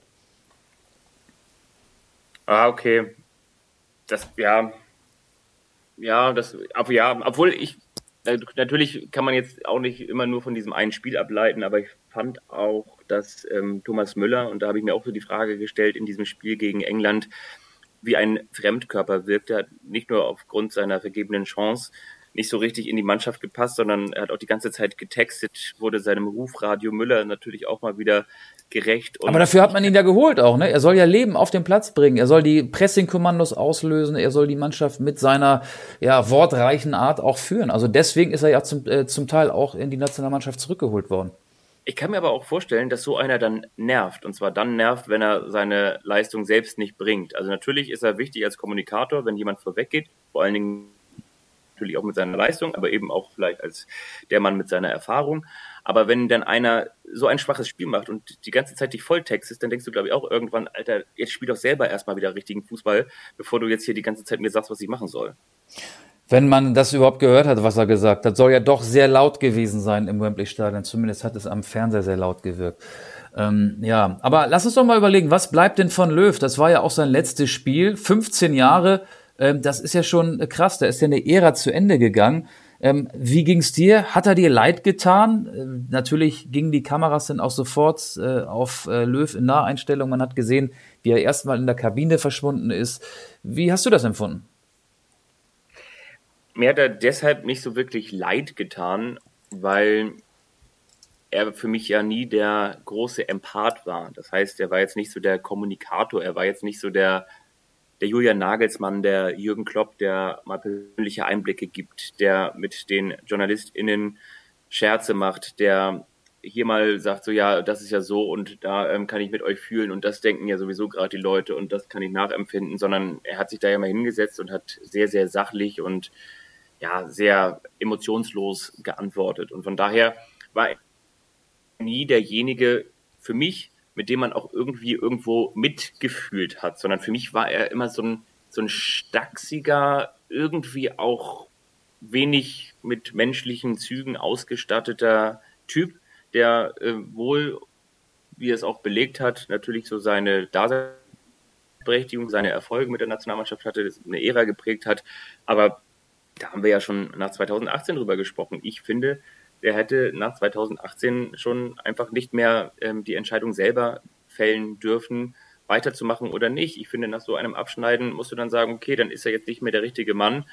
Ah, okay. Das, ja, ja, das, ja, obwohl ich natürlich kann man jetzt auch nicht immer nur von diesem einen Spiel ableiten, aber ich fand auch, dass ähm, Thomas Müller, und da habe ich mir auch so die Frage gestellt, in diesem Spiel gegen England, wie ein Fremdkörper wirkt. Er hat nicht nur aufgrund seiner vergebenen Chance nicht so richtig in die Mannschaft gepasst, sondern er hat auch die ganze Zeit getextet, wurde seinem Ruf Radio Müller natürlich auch mal wieder gerecht. Aber dafür hat man ihn ja geholt auch, ne? Er soll ja Leben auf den Platz bringen. Er soll die Pressing-Kommandos auslösen. Er soll die Mannschaft mit seiner, ja, wortreichen Art auch führen. Also deswegen ist er ja zum, äh, zum Teil auch in die Nationalmannschaft zurückgeholt worden. Ich kann mir aber auch vorstellen, dass so einer dann nervt. Und zwar dann nervt, wenn er seine Leistung selbst nicht bringt. Also natürlich ist er wichtig als Kommunikator, wenn jemand vorweggeht. Vor allen Dingen natürlich auch mit seiner Leistung, aber eben auch vielleicht als der Mann mit seiner Erfahrung. Aber wenn dann einer so ein schwaches Spiel macht und die ganze Zeit dich volltextest, dann denkst du, glaube ich, auch irgendwann, Alter, jetzt spiel doch selber erstmal wieder richtigen Fußball, bevor du jetzt hier die ganze Zeit mir sagst, was ich machen soll. Wenn man das überhaupt gehört hat, was er gesagt hat, soll ja doch sehr laut gewesen sein im Wembley-Stadion. Zumindest hat es am Fernseher sehr laut gewirkt. Ähm, ja, aber lass uns doch mal überlegen, was bleibt denn von Löw? Das war ja auch sein letztes Spiel. 15 Jahre ähm, das ist ja schon äh, krass. Da ist ja eine Ära zu Ende gegangen. Ähm, wie ging's dir? Hat er dir leid getan? Ähm, natürlich gingen die Kameras dann auch sofort äh, auf äh, Löw in Naheinstellung. Man hat gesehen, wie er erstmal in der Kabine verschwunden ist. Wie hast du das empfunden? Mir hat er deshalb nicht so wirklich leid getan, weil er für mich ja nie der große Empath war. Das heißt, er war jetzt nicht so der Kommunikator, er war jetzt nicht so der der Julian Nagelsmann, der Jürgen Klopp, der mal persönliche Einblicke gibt, der mit den JournalistInnen Scherze macht, der hier mal sagt so, ja, das ist ja so und da ähm, kann ich mit euch fühlen und das denken ja sowieso gerade die Leute und das kann ich nachempfinden, sondern er hat sich da ja mal hingesetzt und hat sehr, sehr sachlich und ja, sehr emotionslos geantwortet. Und von daher war er nie derjenige für mich, mit dem man auch irgendwie irgendwo mitgefühlt hat, sondern für mich war er immer so ein, so ein stachsiger, irgendwie auch wenig mit menschlichen Zügen ausgestatteter Typ, der äh, wohl, wie er es auch belegt hat, natürlich so seine Daseinsberechtigung, seine Erfolge mit der Nationalmannschaft hatte, eine Ära geprägt hat. Aber da haben wir ja schon nach 2018 drüber gesprochen. Ich finde, der hätte nach 2018 schon einfach nicht mehr ähm, die Entscheidung selber fällen dürfen, weiterzumachen oder nicht. Ich finde, nach so einem Abschneiden musst du dann sagen, okay, dann ist er jetzt nicht mehr der richtige Mann,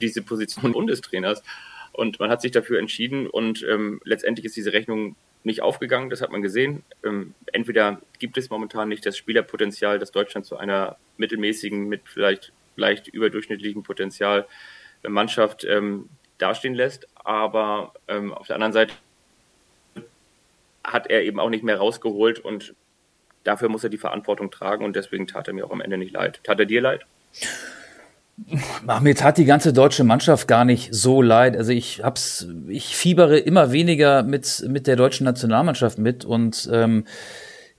diese Position Bundestrainers. Und man hat sich dafür entschieden und ähm, letztendlich ist diese Rechnung nicht aufgegangen, das hat man gesehen. Ähm, entweder gibt es momentan nicht das Spielerpotenzial, das Deutschland zu einer mittelmäßigen, mit vielleicht leicht überdurchschnittlichen Potenzial äh, Mannschaft ähm, dastehen lässt, aber ähm, auf der anderen Seite hat er eben auch nicht mehr rausgeholt und dafür muss er die Verantwortung tragen und deswegen tat er mir auch am Ende nicht leid. Tat er dir leid? Mir tat die ganze deutsche Mannschaft gar nicht so leid. Also ich hab's, ich fiebere immer weniger mit mit der deutschen Nationalmannschaft mit und ähm,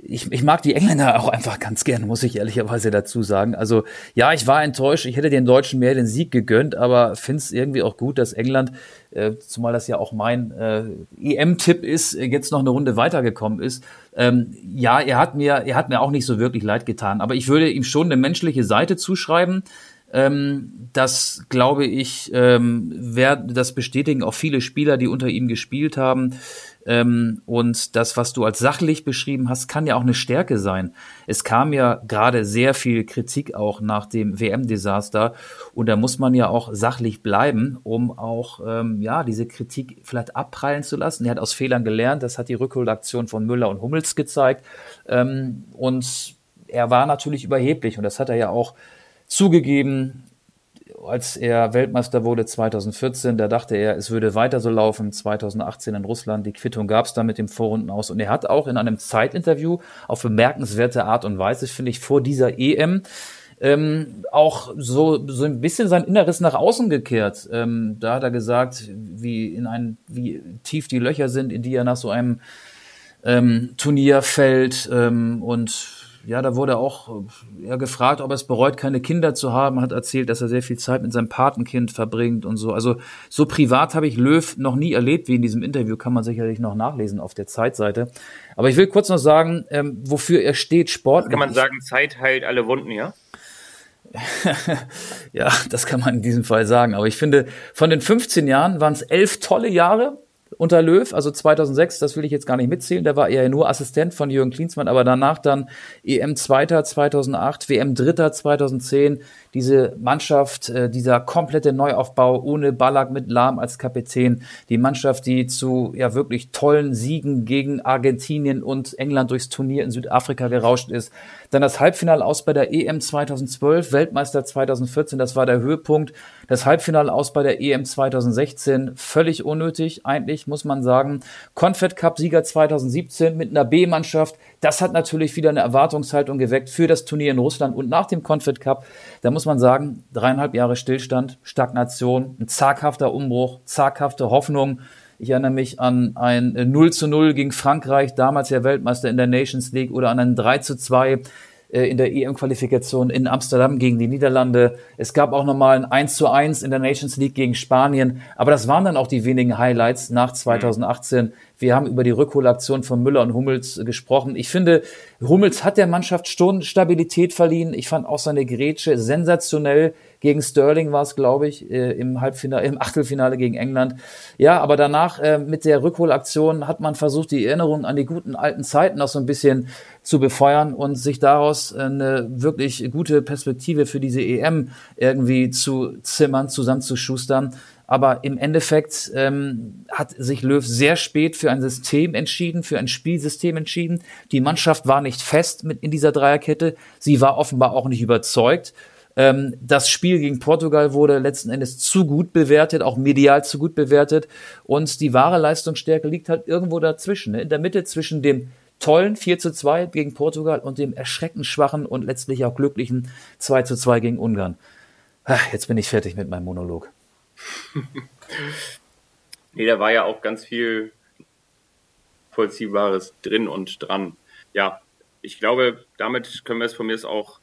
ich, ich mag die Engländer auch einfach ganz gern, muss ich ehrlicherweise dazu sagen. Also ja, ich war enttäuscht, ich hätte den Deutschen mehr den Sieg gegönnt, aber finde es irgendwie auch gut, dass England, äh, zumal das ja auch mein äh, EM-Tipp ist, äh, jetzt noch eine Runde weitergekommen ist. Ähm, ja, er hat mir, er hat mir auch nicht so wirklich leid getan, aber ich würde ihm schon eine menschliche Seite zuschreiben. Ähm, das glaube ich, ähm, werden das bestätigen auch viele Spieler, die unter ihm gespielt haben. Ähm, und das, was du als sachlich beschrieben hast, kann ja auch eine Stärke sein. Es kam ja gerade sehr viel Kritik auch nach dem WM-Desaster und da muss man ja auch sachlich bleiben, um auch ähm, ja diese Kritik vielleicht abprallen zu lassen. Er hat aus Fehlern gelernt, das hat die Rückholaktion von Müller und Hummels gezeigt. Ähm, und er war natürlich überheblich. Und das hat er ja auch zugegeben als er Weltmeister wurde 2014, da dachte er, es würde weiter so laufen. 2018 in Russland, die Quittung gab es da mit dem Vorrunden aus. Und er hat auch in einem Zeitinterview auf bemerkenswerte Art und Weise, finde ich, vor dieser EM ähm, auch so, so ein bisschen sein Inneres nach außen gekehrt. Ähm, da hat er gesagt, wie in ein, wie tief die Löcher sind, in die er nach so einem ähm, Turnier fällt ähm, und ja, da wurde auch ja, gefragt, ob er es bereut, keine Kinder zu haben, hat erzählt, dass er sehr viel Zeit mit seinem Patenkind verbringt und so. Also so privat habe ich Löw noch nie erlebt wie in diesem Interview, kann man sicherlich noch nachlesen auf der Zeitseite. Aber ich will kurz noch sagen, ähm, wofür er steht, Sport. Kann man sagen, Zeit heilt alle Wunden, ja? ja, das kann man in diesem Fall sagen. Aber ich finde, von den 15 Jahren waren es elf tolle Jahre unter Löw, also 2006, das will ich jetzt gar nicht mitzählen, der war eher nur Assistent von Jürgen Klinsmann, aber danach dann EM Zweiter 2008, WM Dritter 2010, diese Mannschaft, äh, dieser komplette Neuaufbau ohne Ballack mit Lahm als Kapitän, die Mannschaft, die zu ja wirklich tollen Siegen gegen Argentinien und England durchs Turnier in Südafrika gerauscht ist. Dann das Halbfinale aus bei der EM 2012, Weltmeister 2014, das war der Höhepunkt. Das Halbfinale aus bei der EM 2016, völlig unnötig, eigentlich muss man sagen. Confed Cup Sieger 2017 mit einer B-Mannschaft, das hat natürlich wieder eine Erwartungshaltung geweckt für das Turnier in Russland und nach dem Confed Cup. Da muss man sagen, dreieinhalb Jahre Stillstand, Stagnation, ein zaghafter Umbruch, zaghafte Hoffnung. Ich erinnere mich an ein 0 zu 0 gegen Frankreich, damals ja Weltmeister in der Nations League, oder an ein 3 zu 2 äh, in der EM-Qualifikation in Amsterdam gegen die Niederlande. Es gab auch nochmal ein 1 zu 1 in der Nations League gegen Spanien. Aber das waren dann auch die wenigen Highlights nach 2018. Wir haben über die Rückholaktion von Müller und Hummels gesprochen. Ich finde, Hummels hat der Mannschaft schon Stabilität verliehen. Ich fand auch seine Grätsche sensationell. Gegen Sterling war es, glaube ich, äh, im Halbfinale, im Achtelfinale gegen England. Ja, aber danach äh, mit der Rückholaktion hat man versucht, die Erinnerung an die guten alten Zeiten noch so ein bisschen zu befeuern und sich daraus eine wirklich gute Perspektive für diese EM irgendwie zu zimmern, zusammenzuschustern. Aber im Endeffekt ähm, hat sich Löw sehr spät für ein System entschieden, für ein Spielsystem entschieden. Die Mannschaft war nicht fest mit in dieser Dreierkette. Sie war offenbar auch nicht überzeugt. Ähm, das Spiel gegen Portugal wurde letzten Endes zu gut bewertet, auch medial zu gut bewertet. Und die wahre Leistungsstärke liegt halt irgendwo dazwischen, ne? in der Mitte zwischen dem tollen 4 zu 2 gegen Portugal und dem erschreckend schwachen und letztlich auch glücklichen 2 zu 2 gegen Ungarn. Ach, jetzt bin ich fertig mit meinem Monolog. nee, da war ja auch ganz viel Vollziehbares drin und dran. Ja, ich glaube, damit können wir es von mir auch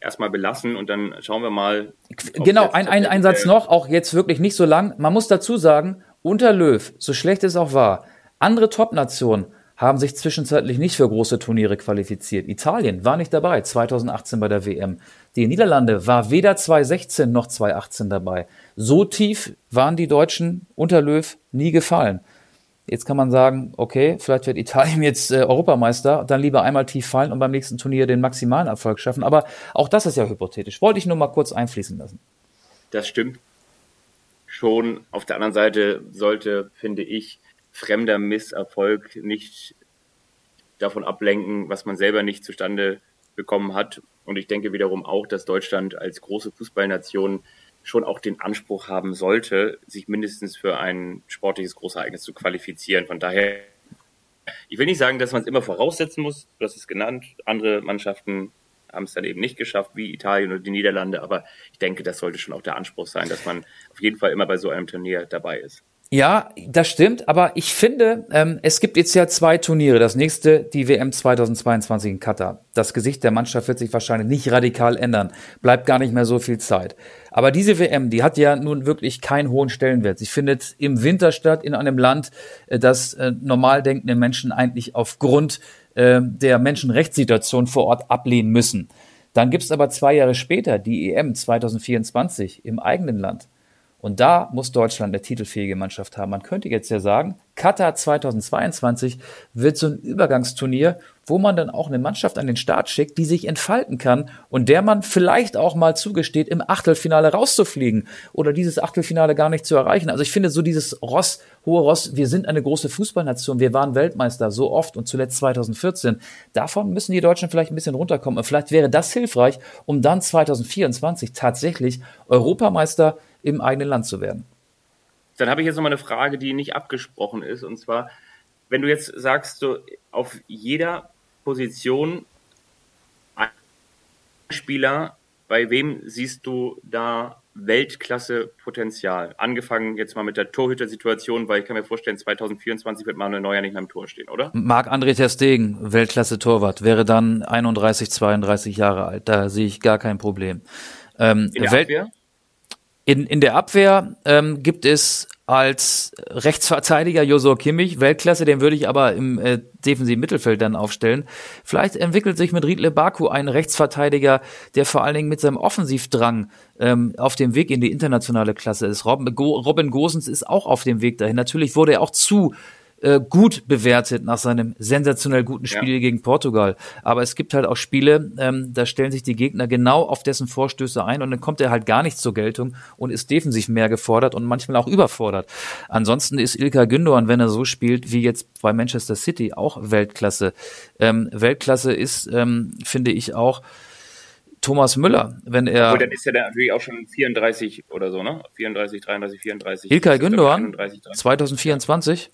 erstmal belassen und dann schauen wir mal. Genau, ein, ein, ein Satz noch, auch jetzt wirklich nicht so lang. Man muss dazu sagen, unter Löw, so schlecht es auch war, andere Top-Nationen haben sich zwischenzeitlich nicht für große Turniere qualifiziert. Italien war nicht dabei, 2018 bei der WM. Die Niederlande war weder 2016 noch 2018 dabei. So tief waren die Deutschen unter Löw nie gefallen. Jetzt kann man sagen, okay, vielleicht wird Italien jetzt äh, Europameister, dann lieber einmal tief fallen und beim nächsten Turnier den maximalen Erfolg schaffen. Aber auch das ist ja hypothetisch. Wollte ich nur mal kurz einfließen lassen. Das stimmt. schon. Auf der anderen Seite sollte, finde ich, fremder Misserfolg nicht davon ablenken, was man selber nicht zustande bekommen hat. Und ich denke wiederum auch, dass Deutschland als große Fußballnation schon auch den Anspruch haben sollte, sich mindestens für ein sportliches Großereignis zu qualifizieren. Von daher, ich will nicht sagen, dass man es immer voraussetzen muss, du hast es genannt. Andere Mannschaften haben es dann eben nicht geschafft, wie Italien oder die Niederlande. Aber ich denke, das sollte schon auch der Anspruch sein, dass man auf jeden Fall immer bei so einem Turnier dabei ist. Ja, das stimmt, aber ich finde, ähm, es gibt jetzt ja zwei Turniere. Das nächste, die WM 2022 in Katar. Das Gesicht der Mannschaft wird sich wahrscheinlich nicht radikal ändern. Bleibt gar nicht mehr so viel Zeit. Aber diese WM, die hat ja nun wirklich keinen hohen Stellenwert. Sie findet im Winter statt, in einem Land, äh, das äh, normal denkende Menschen eigentlich aufgrund äh, der Menschenrechtssituation vor Ort ablehnen müssen. Dann gibt's aber zwei Jahre später die EM 2024 im eigenen Land. Und da muss Deutschland eine titelfähige Mannschaft haben. Man könnte jetzt ja sagen, Katar 2022 wird so ein Übergangsturnier, wo man dann auch eine Mannschaft an den Start schickt, die sich entfalten kann und der man vielleicht auch mal zugesteht, im Achtelfinale rauszufliegen oder dieses Achtelfinale gar nicht zu erreichen. Also ich finde so dieses Ross, hohe Ross, wir sind eine große Fußballnation, wir waren Weltmeister so oft und zuletzt 2014. Davon müssen die Deutschen vielleicht ein bisschen runterkommen und vielleicht wäre das hilfreich, um dann 2024 tatsächlich Europameister im eigenen Land zu werden. Dann habe ich jetzt noch mal eine Frage, die nicht abgesprochen ist. Und zwar, wenn du jetzt sagst, so auf jeder Position ein Spieler, bei wem siehst du da Weltklasse-Potenzial? Angefangen jetzt mal mit der Torhüter-Situation, weil ich kann mir vorstellen, 2024 wird Manuel Neuer nicht mehr im Tor stehen, oder? Marc-André Ter Stegen, Weltklasse-Torwart, wäre dann 31, 32 Jahre alt. Da sehe ich gar kein Problem. Ähm, In der Welt Abwehr? In, in der Abwehr ähm, gibt es als Rechtsverteidiger Josor Kimmich, Weltklasse, den würde ich aber im äh, defensiven Mittelfeld dann aufstellen. Vielleicht entwickelt sich mit Riedle Baku ein Rechtsverteidiger, der vor allen Dingen mit seinem Offensivdrang ähm, auf dem Weg in die internationale Klasse ist. Robin, Go Robin Gosens ist auch auf dem Weg dahin. Natürlich wurde er auch zu äh, gut bewertet nach seinem sensationell guten Spiel ja. gegen Portugal. Aber es gibt halt auch Spiele, ähm, da stellen sich die Gegner genau auf dessen Vorstöße ein und dann kommt er halt gar nicht zur Geltung und ist defensiv mehr gefordert und manchmal auch überfordert. Ansonsten ist Ilka Gündogan, wenn er so spielt wie jetzt bei Manchester City, auch Weltklasse. Ähm, Weltklasse ist, ähm, finde ich auch, Thomas Müller, wenn er. Obwohl, dann ist er dann natürlich auch schon 34 oder so, ne? 34, 33, 34. Ilkay Gündogan, 2024.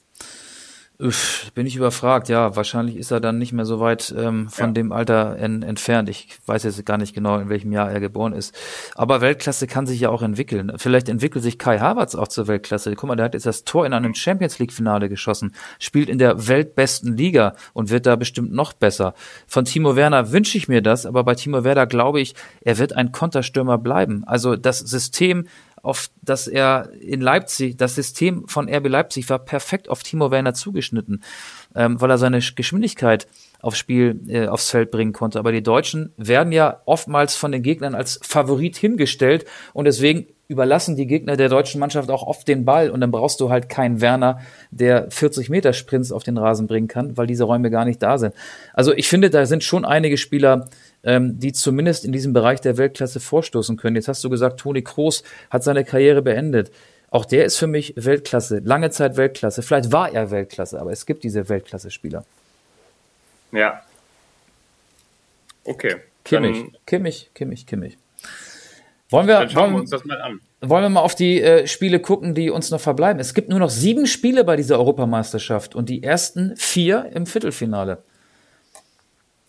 Uff, bin ich überfragt, ja. Wahrscheinlich ist er dann nicht mehr so weit ähm, von ja. dem Alter en, entfernt. Ich weiß jetzt gar nicht genau, in welchem Jahr er geboren ist. Aber Weltklasse kann sich ja auch entwickeln. Vielleicht entwickelt sich Kai Havertz auch zur Weltklasse. Guck mal, der hat jetzt das Tor in einem Champions League Finale geschossen, spielt in der weltbesten Liga und wird da bestimmt noch besser. Von Timo Werner wünsche ich mir das, aber bei Timo Werner glaube ich, er wird ein Konterstürmer bleiben. Also das System auf dass er in Leipzig, das System von RB Leipzig war perfekt auf Timo Werner zugeschnitten, ähm, weil er seine Geschwindigkeit aufs Spiel, äh, aufs Feld bringen konnte. Aber die Deutschen werden ja oftmals von den Gegnern als Favorit hingestellt und deswegen überlassen die Gegner der deutschen Mannschaft auch oft den Ball und dann brauchst du halt keinen Werner, der 40 Meter Sprints auf den Rasen bringen kann, weil diese Räume gar nicht da sind. Also ich finde, da sind schon einige Spieler, ähm, die zumindest in diesem Bereich der Weltklasse vorstoßen können. Jetzt hast du gesagt, Toni Kroos hat seine Karriere beendet. Auch der ist für mich Weltklasse, lange Zeit Weltklasse. Vielleicht war er Weltklasse, aber es gibt diese Weltklasse-Spieler. Ja. Okay. Kimmich, Kimmich, Kimmich, Kimmich. Wollen wir, Dann schauen wollen, wir uns das mal an. Wollen wir mal auf die äh, Spiele gucken, die uns noch verbleiben? Es gibt nur noch sieben Spiele bei dieser Europameisterschaft und die ersten vier im Viertelfinale.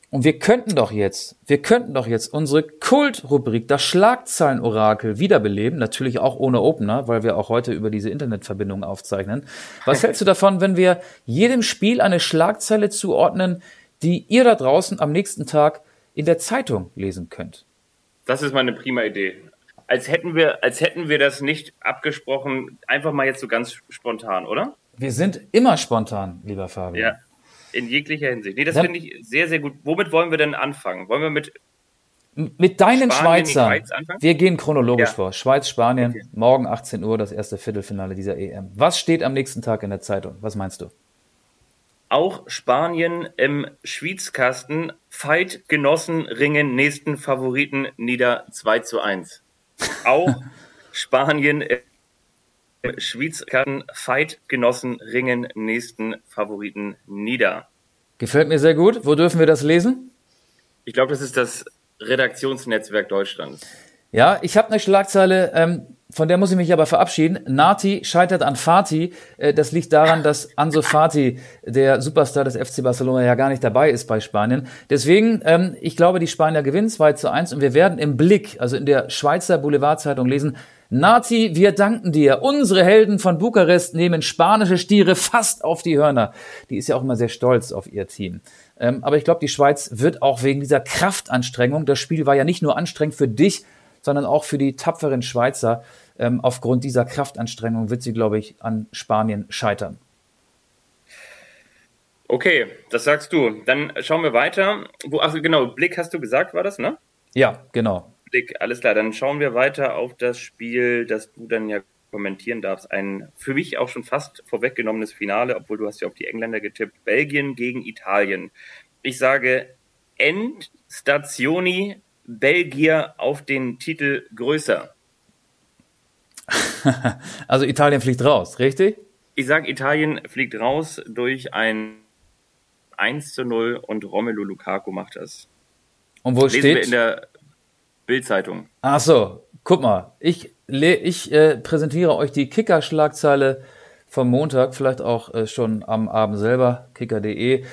Und wir könnten doch jetzt, wir könnten doch jetzt unsere Kultrubrik, das Schlagzeilenorakel wiederbeleben, natürlich auch ohne Opener, weil wir auch heute über diese Internetverbindung aufzeichnen. Was hältst du davon, wenn wir jedem Spiel eine Schlagzeile zuordnen, die ihr da draußen am nächsten Tag in der Zeitung lesen könnt? Das ist mal eine prima Idee. Als hätten wir, als hätten wir das nicht abgesprochen, einfach mal jetzt so ganz spontan, oder? Wir sind immer spontan, lieber Fabian. Ja. In jeglicher Hinsicht. Nee, das finde ich sehr, sehr gut. Womit wollen wir denn anfangen? Wollen wir mit mit deinen Spanien, Schweizern. Wir gehen chronologisch ja. vor. Schweiz, Spanien, okay. morgen 18 Uhr das erste Viertelfinale dieser EM. Was steht am nächsten Tag in der Zeitung? Was meinst du? Auch Spanien im Schwiezkasten. Fight Genossen ringen nächsten Favoriten nieder 2 zu 1. Auch Spanien Schweizer Fight-Genossen ringen nächsten Favoriten nieder. Gefällt mir sehr gut. Wo dürfen wir das lesen? Ich glaube, das ist das Redaktionsnetzwerk Deutschlands. Ja, ich habe eine Schlagzeile, ähm, von der muss ich mich aber verabschieden. Nati scheitert an Fati. Äh, das liegt daran, dass Anso Fati, der Superstar des FC Barcelona, ja gar nicht dabei ist bei Spanien. Deswegen, ähm, ich glaube, die Spanier gewinnen 2 zu 1 und wir werden im Blick, also in der Schweizer Boulevardzeitung lesen, Nati, wir danken dir. Unsere Helden von Bukarest nehmen spanische Stiere fast auf die Hörner. Die ist ja auch immer sehr stolz auf ihr Team. Ähm, aber ich glaube, die Schweiz wird auch wegen dieser Kraftanstrengung, das Spiel war ja nicht nur anstrengend für dich, sondern auch für die tapferen Schweizer. Ähm, aufgrund dieser Kraftanstrengung wird sie, glaube ich, an Spanien scheitern. Okay, das sagst du. Dann schauen wir weiter. Wo, also genau, Blick hast du gesagt, war das, ne? Ja, genau. Blick, alles klar. Dann schauen wir weiter auf das Spiel, das du dann ja kommentieren darfst. Ein für mich auch schon fast vorweggenommenes Finale, obwohl du hast ja auf die Engländer getippt. Belgien gegen Italien. Ich sage Endstationi Belgier auf den Titel größer. also Italien fliegt raus, richtig? Ich sage, Italien fliegt raus durch ein 1 zu 0 und Romelu Lukaku macht das. Und wo Lesen steht? Wir in der Bildzeitung. Ach so, guck mal, ich, ich äh, präsentiere euch die Kicker-Schlagzeile vom Montag, vielleicht auch äh, schon am Abend selber, kicker.de.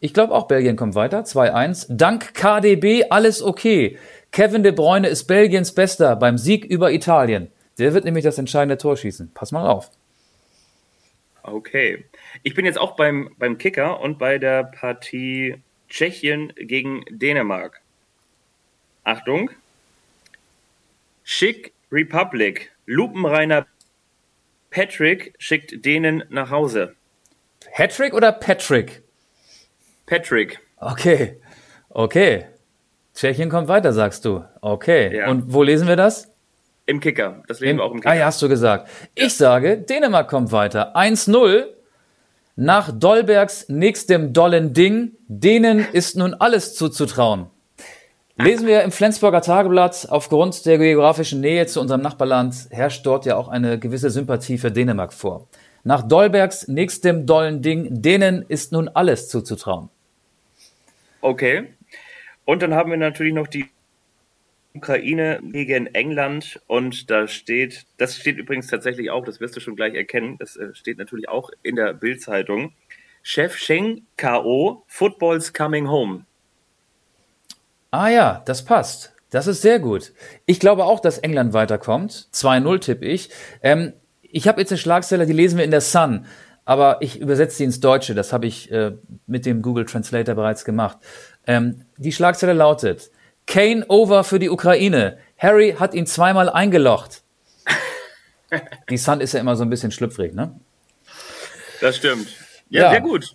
Ich glaube auch Belgien kommt weiter, 2-1. Dank KDB alles okay. Kevin de Bruyne ist Belgiens Bester beim Sieg über Italien. Der wird nämlich das entscheidende Tor schießen. Pass mal auf. Okay. Ich bin jetzt auch beim, beim Kicker und bei der Partie Tschechien gegen Dänemark. Achtung. Schick Republic. Lupenreiner Patrick schickt denen nach Hause. Patrick oder Patrick? Patrick. Okay. Okay. Tschechien kommt weiter, sagst du. Okay. Ja. Und wo lesen wir das? Im Kicker. Das lesen Im, wir auch im Kicker. Ah, ja, hast du gesagt. Ich sage, Dänemark kommt weiter. 1-0 nach Dolbergs nächstem dollen Ding. Denen ist nun alles zuzutrauen. Lesen wir im Flensburger Tageblatt, aufgrund der geografischen Nähe zu unserem Nachbarland herrscht dort ja auch eine gewisse Sympathie für Dänemark vor. Nach Dolbergs nächstem dollen Ding, denen ist nun alles zuzutrauen. Okay. Und dann haben wir natürlich noch die Ukraine gegen England und da steht, das steht übrigens tatsächlich auch, das wirst du schon gleich erkennen, das äh, steht natürlich auch in der Bildzeitung. Chef Sheng K.O. Football's coming home. Ah ja, das passt. Das ist sehr gut. Ich glaube auch, dass England weiterkommt. 2-0 tippe ich. Ähm, ich habe jetzt eine Schlagzeile, die lesen wir in der Sun, aber ich übersetze sie ins Deutsche. Das habe ich äh, mit dem Google Translator bereits gemacht. Ähm, die Schlagzeile lautet: Kane over für die Ukraine. Harry hat ihn zweimal eingelocht. die Sun ist ja immer so ein bisschen schlüpfrig, ne? Das stimmt. Ja, ja. sehr gut.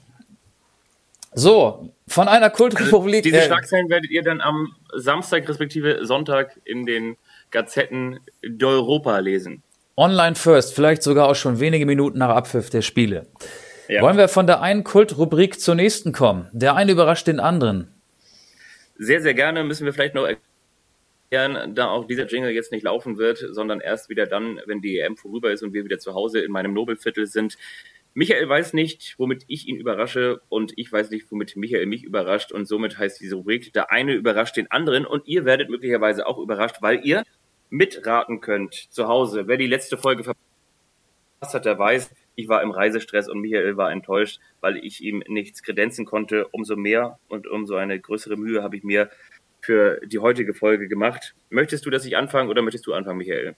So, von einer Kultrepublik. Also diese äh, Schlagzeilen werdet ihr dann am Samstag respektive Sonntag in den Gazetten d'Europa lesen. Online first, vielleicht sogar auch schon wenige Minuten nach Abpfiff der Spiele. Ja. Wollen wir von der einen Kultrubrik zur nächsten kommen? Der eine überrascht den anderen. Sehr, sehr gerne müssen wir vielleicht noch erklären, da auch dieser Jingle jetzt nicht laufen wird, sondern erst wieder dann, wenn die EM vorüber ist und wir wieder zu Hause in meinem Nobelviertel sind. Michael weiß nicht, womit ich ihn überrasche und ich weiß nicht, womit Michael mich überrascht und somit heißt diese Rubrik, der eine überrascht den anderen und ihr werdet möglicherweise auch überrascht, weil ihr mitraten könnt zu Hause. Wer die letzte Folge verpasst hat, der weiß, ich war im Reisestress und Michael war enttäuscht, weil ich ihm nichts kredenzen konnte. Umso mehr und umso eine größere Mühe habe ich mir für die heutige Folge gemacht. Möchtest du, dass ich anfange oder möchtest du anfangen, Michael?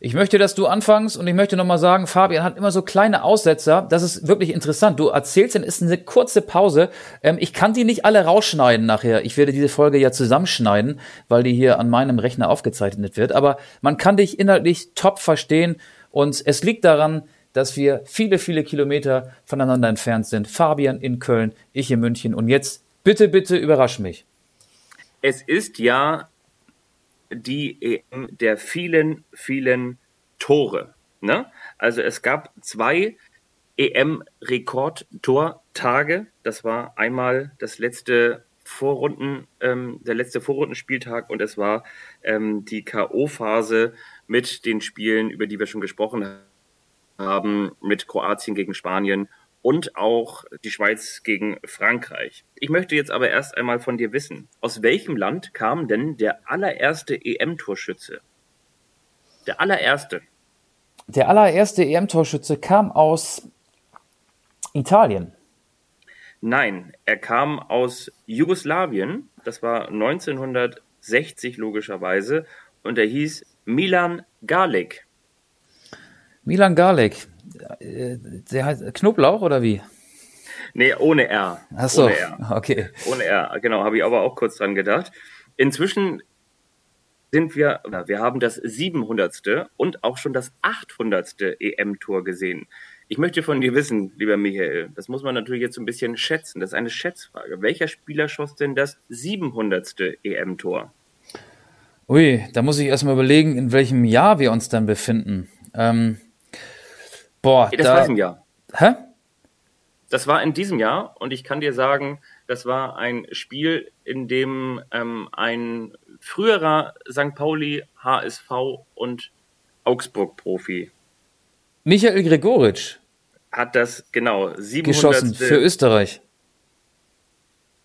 Ich möchte, dass du anfängst und ich möchte nochmal sagen, Fabian hat immer so kleine Aussetzer. Das ist wirklich interessant. Du erzählst, dann ist eine kurze Pause. Ähm, ich kann die nicht alle rausschneiden nachher. Ich werde diese Folge ja zusammenschneiden, weil die hier an meinem Rechner aufgezeichnet wird. Aber man kann dich inhaltlich top verstehen und es liegt daran, dass wir viele, viele Kilometer voneinander entfernt sind. Fabian in Köln, ich in München und jetzt bitte, bitte überrasch mich. Es ist ja die EM der vielen, vielen Tore. Ne? Also es gab zwei EM-Rekordtortage. Das war einmal das letzte Vorrunden, ähm, der letzte Vorrundenspieltag und es war ähm, die K.O.-Phase mit den Spielen, über die wir schon gesprochen haben mit Kroatien gegen Spanien und auch die Schweiz gegen Frankreich. Ich möchte jetzt aber erst einmal von dir wissen, aus welchem Land kam denn der allererste EM-Torschütze? Der allererste. Der allererste EM-Torschütze kam aus Italien. Nein, er kam aus Jugoslawien. Das war 1960 logischerweise. Und er hieß Milan Galik. Milan Garlic. Der heißt Knoblauch oder wie? Nee, ohne R. Ach so, Ohne R. okay. Ohne R, genau, habe ich aber auch kurz dran gedacht. Inzwischen sind wir, oder wir haben das 700. und auch schon das 800. EM-Tor gesehen. Ich möchte von dir wissen, lieber Michael, das muss man natürlich jetzt so ein bisschen schätzen. Das ist eine Schätzfrage. Welcher Spieler schoss denn das 700. EM-Tor? Ui, da muss ich erstmal überlegen, in welchem Jahr wir uns dann befinden. Ähm, boah, Das da, war in diesem Jahr. Hä? Das war in diesem Jahr und ich kann dir sagen, das war ein Spiel, in dem ähm, ein früherer St. Pauli, HSV und Augsburg-Profi Michael Gregoritsch hat das genau 700. geschossen für Österreich.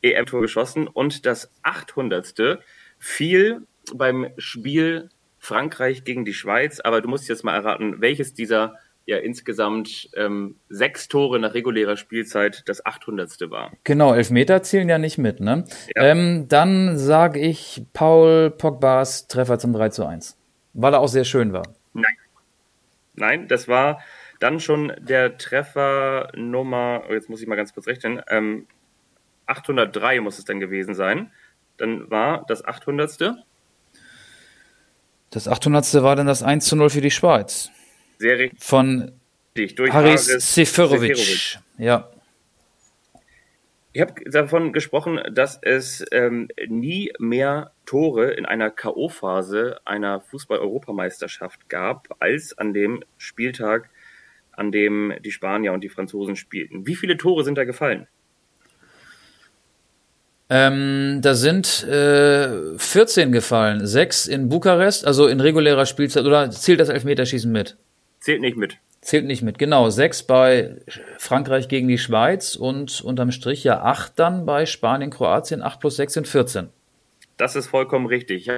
EM-Tor geschossen und das 800. fiel beim Spiel Frankreich gegen die Schweiz. Aber du musst jetzt mal erraten, welches dieser ja insgesamt ähm, sechs Tore nach regulärer Spielzeit das 800. war. Genau, Elfmeter zählen ja nicht mit, ne? Ja. Ähm, dann sage ich Paul Pogbas Treffer zum 3 zu 1. Weil er auch sehr schön war. Nein. Nein, das war dann schon der Treffer Nummer, oh, jetzt muss ich mal ganz kurz rechnen, ähm, 803 muss es dann gewesen sein. Dann war das 800. Das 800. war dann das 1 zu 0 für die Schweiz. Sehr richtig Von durch Haris Seferovic. Seferovic. Ja. Ich habe davon gesprochen, dass es ähm, nie mehr Tore in einer K.O.-Phase einer Fußball-Europameisterschaft gab, als an dem Spieltag, an dem die Spanier und die Franzosen spielten. Wie viele Tore sind da gefallen? Ähm, da sind äh, 14 gefallen. Sechs in Bukarest, also in regulärer Spielzeit. Oder zählt das Elfmeterschießen mit? Zählt nicht mit. Zählt nicht mit. Genau, sechs bei Frankreich gegen die Schweiz und unterm Strich ja acht dann bei Spanien, Kroatien. Acht plus sechs sind 14. Das ist vollkommen richtig. Ich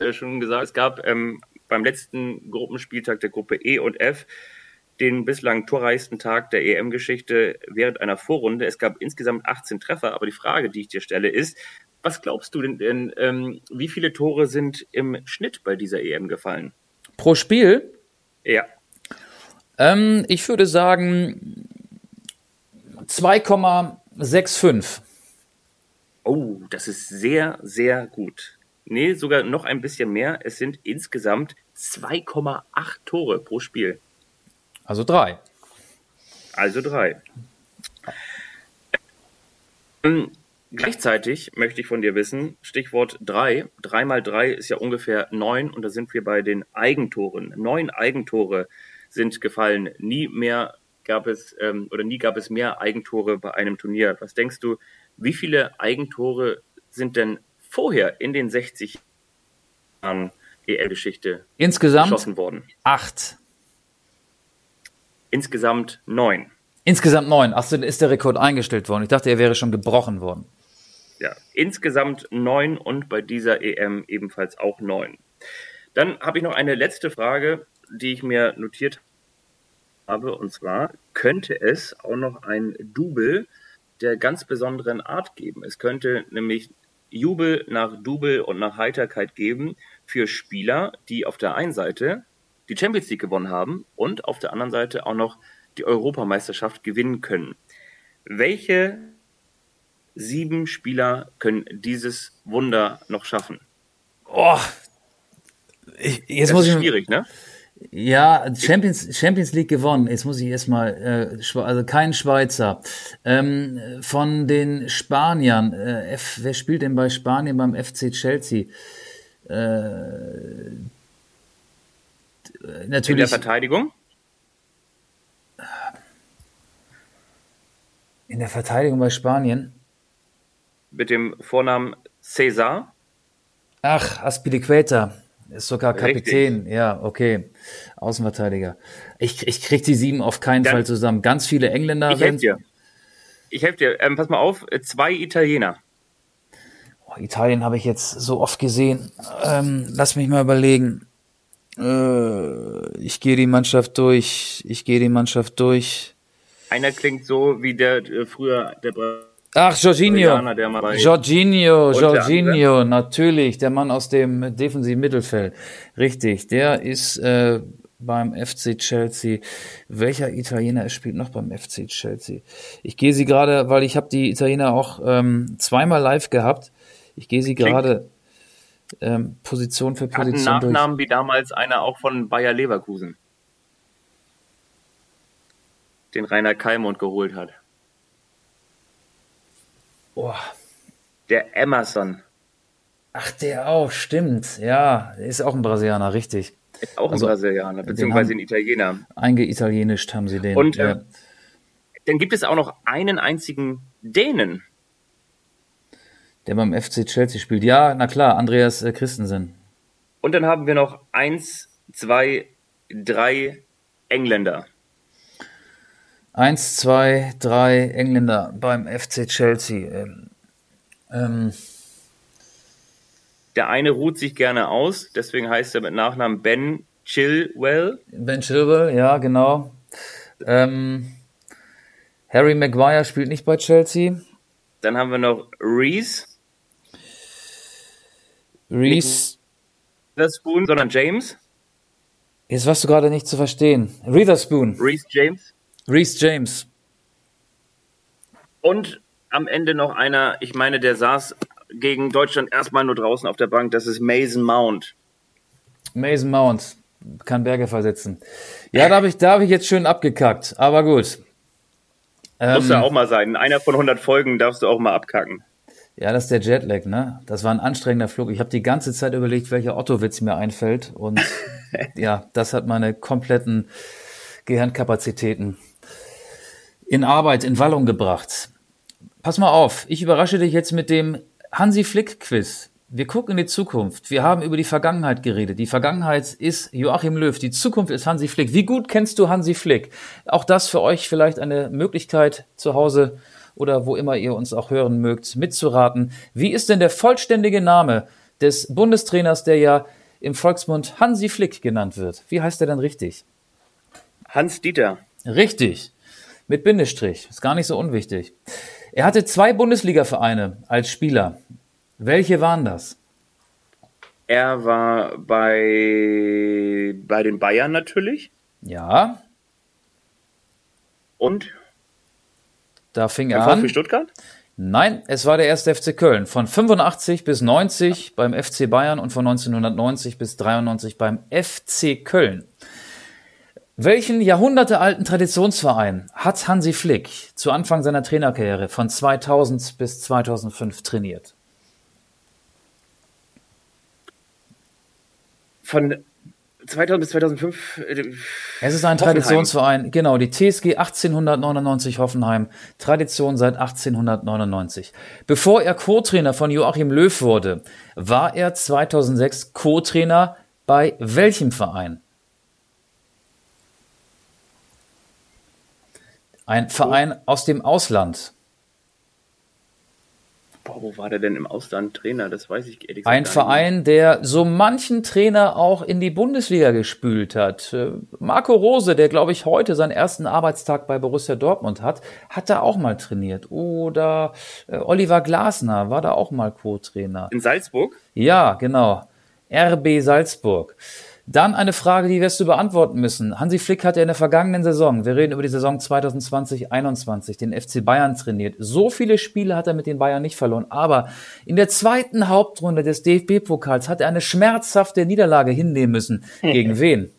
habe schon gesagt, es gab ähm, beim letzten Gruppenspieltag der Gruppe E und F den bislang torreichsten Tag der EM-Geschichte während einer Vorrunde. Es gab insgesamt 18 Treffer, aber die Frage, die ich dir stelle, ist, was glaubst du denn, denn ähm, wie viele Tore sind im Schnitt bei dieser EM gefallen? Pro Spiel, Ja, ähm, ich würde sagen 2,65. Oh, das ist sehr, sehr gut. Nee, sogar noch ein bisschen mehr. Es sind insgesamt 2,8 Tore pro Spiel. Also drei. Also drei. Ähm, gleichzeitig möchte ich von dir wissen, Stichwort drei. Drei mal drei ist ja ungefähr neun und da sind wir bei den Eigentoren. Neun Eigentore sind gefallen. Nie mehr gab es ähm, oder nie gab es mehr Eigentore bei einem Turnier. Was denkst du, wie viele Eigentore sind denn vorher in den 60 Jahren EL-Geschichte geschossen worden? acht. Insgesamt neun. Insgesamt neun. Achso, ist der Rekord eingestellt worden. Ich dachte, er wäre schon gebrochen worden. Ja, insgesamt neun und bei dieser EM ebenfalls auch neun. Dann habe ich noch eine letzte Frage, die ich mir notiert habe, und zwar könnte es auch noch ein Double der ganz besonderen Art geben. Es könnte nämlich Jubel nach Double und nach Heiterkeit geben für Spieler, die auf der einen Seite die Champions League gewonnen haben und auf der anderen Seite auch noch die Europameisterschaft gewinnen können. Welche sieben Spieler können dieses Wunder noch schaffen? Oh, ich, jetzt Das muss ist ich. schwierig, ne? Ja, Champions, Champions League gewonnen. Jetzt muss ich erstmal, äh, also kein Schweizer. Ähm, von den Spaniern, äh, F, wer spielt denn bei Spanien beim FC Chelsea? Äh, In der natürlich Verteidigung? in der Verteidigung bei Spanien. Mit dem Vornamen César? Ach, Aspilicueta. Ist sogar Kapitän. Richtig. Ja, okay. Außenverteidiger. Ich, ich krieg die sieben auf keinen Dann, Fall zusammen. Ganz viele Engländer. Ich helfe dir. Ich helfe dir. Ähm, pass mal auf, zwei Italiener. Oh, Italien habe ich jetzt so oft gesehen. Ähm, lass mich mal überlegen. Äh, ich gehe die Mannschaft durch. Ich gehe die Mannschaft durch. Einer klingt so wie der äh, früher der Ach, Jorginho. Jorginho, Jorginho, natürlich, der Mann aus dem defensiven Mittelfeld. Richtig, der ist äh, beim FC Chelsea. Welcher Italiener spielt noch beim FC Chelsea? Ich gehe sie gerade, weil ich habe die Italiener auch ähm, zweimal live gehabt. Ich gehe sie gerade ähm, Position für Position Hat einen Nachnamen durch. wie damals einer auch von Bayer Leverkusen, den Rainer Kalmund geholt hat. Oh. Der Emerson. Ach, der auch, stimmt. Ja, ist auch ein Brasilianer, richtig. Ist auch ein also, Brasilianer, beziehungsweise ein Italiener. Eingeitalienischt haben sie den. Und ja. äh, dann gibt es auch noch einen einzigen Dänen. Der beim FC Chelsea spielt. Ja, na klar, Andreas äh, Christensen. Und dann haben wir noch eins, zwei, drei Engländer. Eins, zwei, drei Engländer beim FC Chelsea. Ähm, ähm. Der eine ruht sich gerne aus, deswegen heißt er mit Nachnamen Ben Chilwell. Ben Chilwell, ja, genau. Ähm, Harry Maguire spielt nicht bei Chelsea. Dann haben wir noch Reese. Reese. Witherspoon, sondern James. Jetzt warst du gerade nicht zu verstehen. Witherspoon. Reese James. Reese James. Und am Ende noch einer, ich meine, der saß gegen Deutschland erstmal nur draußen auf der Bank, das ist Mason Mount. Mason Mount kann Berge versetzen. Ja, da habe ich, hab ich jetzt schön abgekackt, aber gut. Muss ähm, ja auch mal sein. einer von 100 Folgen darfst du auch mal abkacken. Ja, das ist der Jetlag, ne? Das war ein anstrengender Flug. Ich habe die ganze Zeit überlegt, welcher Otto-Witz mir einfällt. Und ja, das hat meine kompletten Gehirnkapazitäten in Arbeit, in Wallung gebracht. Pass mal auf, ich überrasche dich jetzt mit dem Hansi Flick Quiz. Wir gucken in die Zukunft. Wir haben über die Vergangenheit geredet. Die Vergangenheit ist Joachim Löw. Die Zukunft ist Hansi Flick. Wie gut kennst du Hansi Flick? Auch das für euch vielleicht eine Möglichkeit zu Hause oder wo immer ihr uns auch hören mögt, mitzuraten. Wie ist denn der vollständige Name des Bundestrainers, der ja im Volksmund Hansi Flick genannt wird? Wie heißt er denn richtig? Hans Dieter. Richtig. Mit Bindestrich. Ist gar nicht so unwichtig. Er hatte zwei Bundesliga-Vereine als Spieler. Welche waren das? Er war bei, bei den Bayern natürlich. Ja. Und? Da fing er an. Für Stuttgart? Nein, es war der erste FC Köln. Von 85 bis 90 beim FC Bayern und von 1990 bis 93 beim FC Köln. Welchen jahrhundertealten Traditionsverein hat Hansi Flick zu Anfang seiner Trainerkarriere von 2000 bis 2005 trainiert? Von 2000 bis 2005. Äh, es ist ein Hoffenheim. Traditionsverein, genau, die TSG 1899 Hoffenheim, Tradition seit 1899. Bevor er Co-Trainer von Joachim Löw wurde, war er 2006 Co-Trainer bei welchem Verein? Ein Verein aus dem Ausland. Boah, wo war der denn im Ausland Trainer? Das weiß ich ehrlich gesagt. Ein Verein, der so manchen Trainer auch in die Bundesliga gespült hat. Äh, Marco Rose, der glaube ich heute seinen ersten Arbeitstag bei Borussia Dortmund hat, hat da auch mal trainiert. Oder äh, Oliver Glasner war da auch mal Co-Trainer. In Salzburg? Ja, genau. RB Salzburg. Dann eine Frage, die wirst du beantworten müssen. Hansi Flick hat ja in der vergangenen Saison, wir reden über die Saison 2020-21, den FC Bayern trainiert. So viele Spiele hat er mit den Bayern nicht verloren, aber in der zweiten Hauptrunde des DFB-Pokals hat er eine schmerzhafte Niederlage hinnehmen müssen. Gegen wen?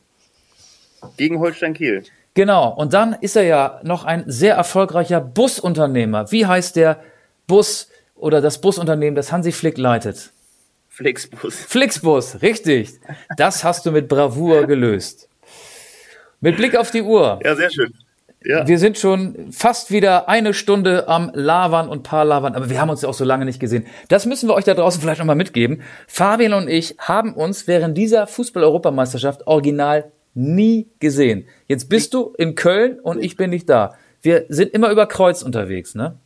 Gegen Holstein Kiel. Genau, und dann ist er ja noch ein sehr erfolgreicher Busunternehmer. Wie heißt der Bus oder das Busunternehmen, das Hansi Flick leitet? Flixbus. Flixbus, richtig. Das hast du mit Bravour gelöst. Mit Blick auf die Uhr. Ja, sehr schön. Ja. Wir sind schon fast wieder eine Stunde am Lavern und paar Lavern, aber wir haben uns ja auch so lange nicht gesehen. Das müssen wir euch da draußen vielleicht nochmal mitgeben. Fabian und ich haben uns während dieser Fußball-Europameisterschaft original nie gesehen. Jetzt bist du in Köln und ich bin nicht da. Wir sind immer über Kreuz unterwegs, ne?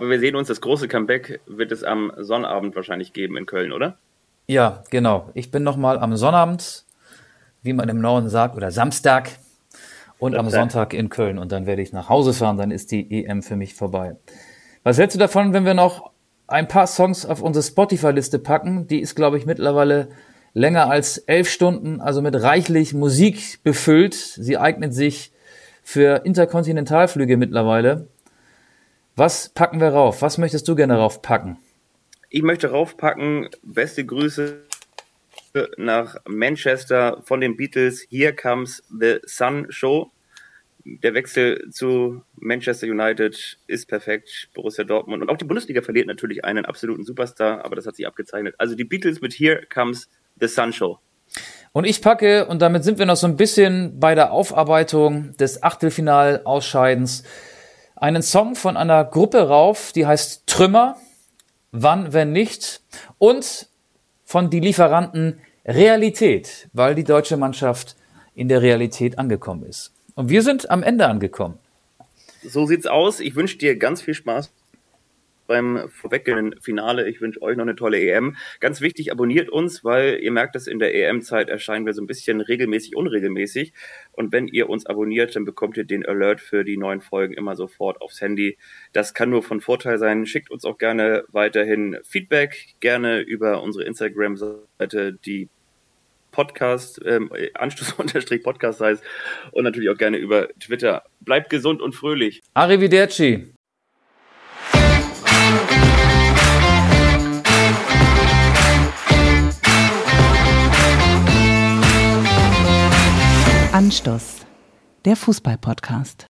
Aber wir sehen uns, das große Comeback wird es am Sonnabend wahrscheinlich geben in Köln, oder? Ja, genau. Ich bin nochmal am Sonnabend, wie man im Norden sagt, oder Samstag und am Sonntag in Köln. Und dann werde ich nach Hause fahren, dann ist die EM für mich vorbei. Was hältst du davon, wenn wir noch ein paar Songs auf unsere Spotify-Liste packen? Die ist, glaube ich, mittlerweile länger als elf Stunden, also mit reichlich Musik befüllt. Sie eignet sich für Interkontinentalflüge mittlerweile. Was packen wir rauf? Was möchtest du gerne raufpacken? Ich möchte raufpacken, beste Grüße nach Manchester von den Beatles. Here comes the Sun Show. Der Wechsel zu Manchester United ist perfekt. Borussia Dortmund und auch die Bundesliga verliert natürlich einen absoluten Superstar, aber das hat sich abgezeichnet. Also die Beatles mit Here comes the Sun Show. Und ich packe, und damit sind wir noch so ein bisschen bei der Aufarbeitung des Achtelfinalausscheidens, einen Song von einer Gruppe rauf, die heißt Trümmer. Wann, wenn nicht? Und von die Lieferanten Realität, weil die deutsche Mannschaft in der Realität angekommen ist. Und wir sind am Ende angekommen. So sieht's aus. Ich wünsche dir ganz viel Spaß beim vorweggehenden Finale. Ich wünsche euch noch eine tolle EM. Ganz wichtig, abonniert uns, weil ihr merkt, dass in der EM-Zeit erscheinen wir so ein bisschen regelmäßig, unregelmäßig. Und wenn ihr uns abonniert, dann bekommt ihr den Alert für die neuen Folgen immer sofort aufs Handy. Das kann nur von Vorteil sein. Schickt uns auch gerne weiterhin Feedback, gerne über unsere Instagram-Seite, die Podcast, ähm, Anstoß-Podcast heißt und natürlich auch gerne über Twitter. Bleibt gesund und fröhlich. Arrivederci. Anstoß, der Fußball-Podcast.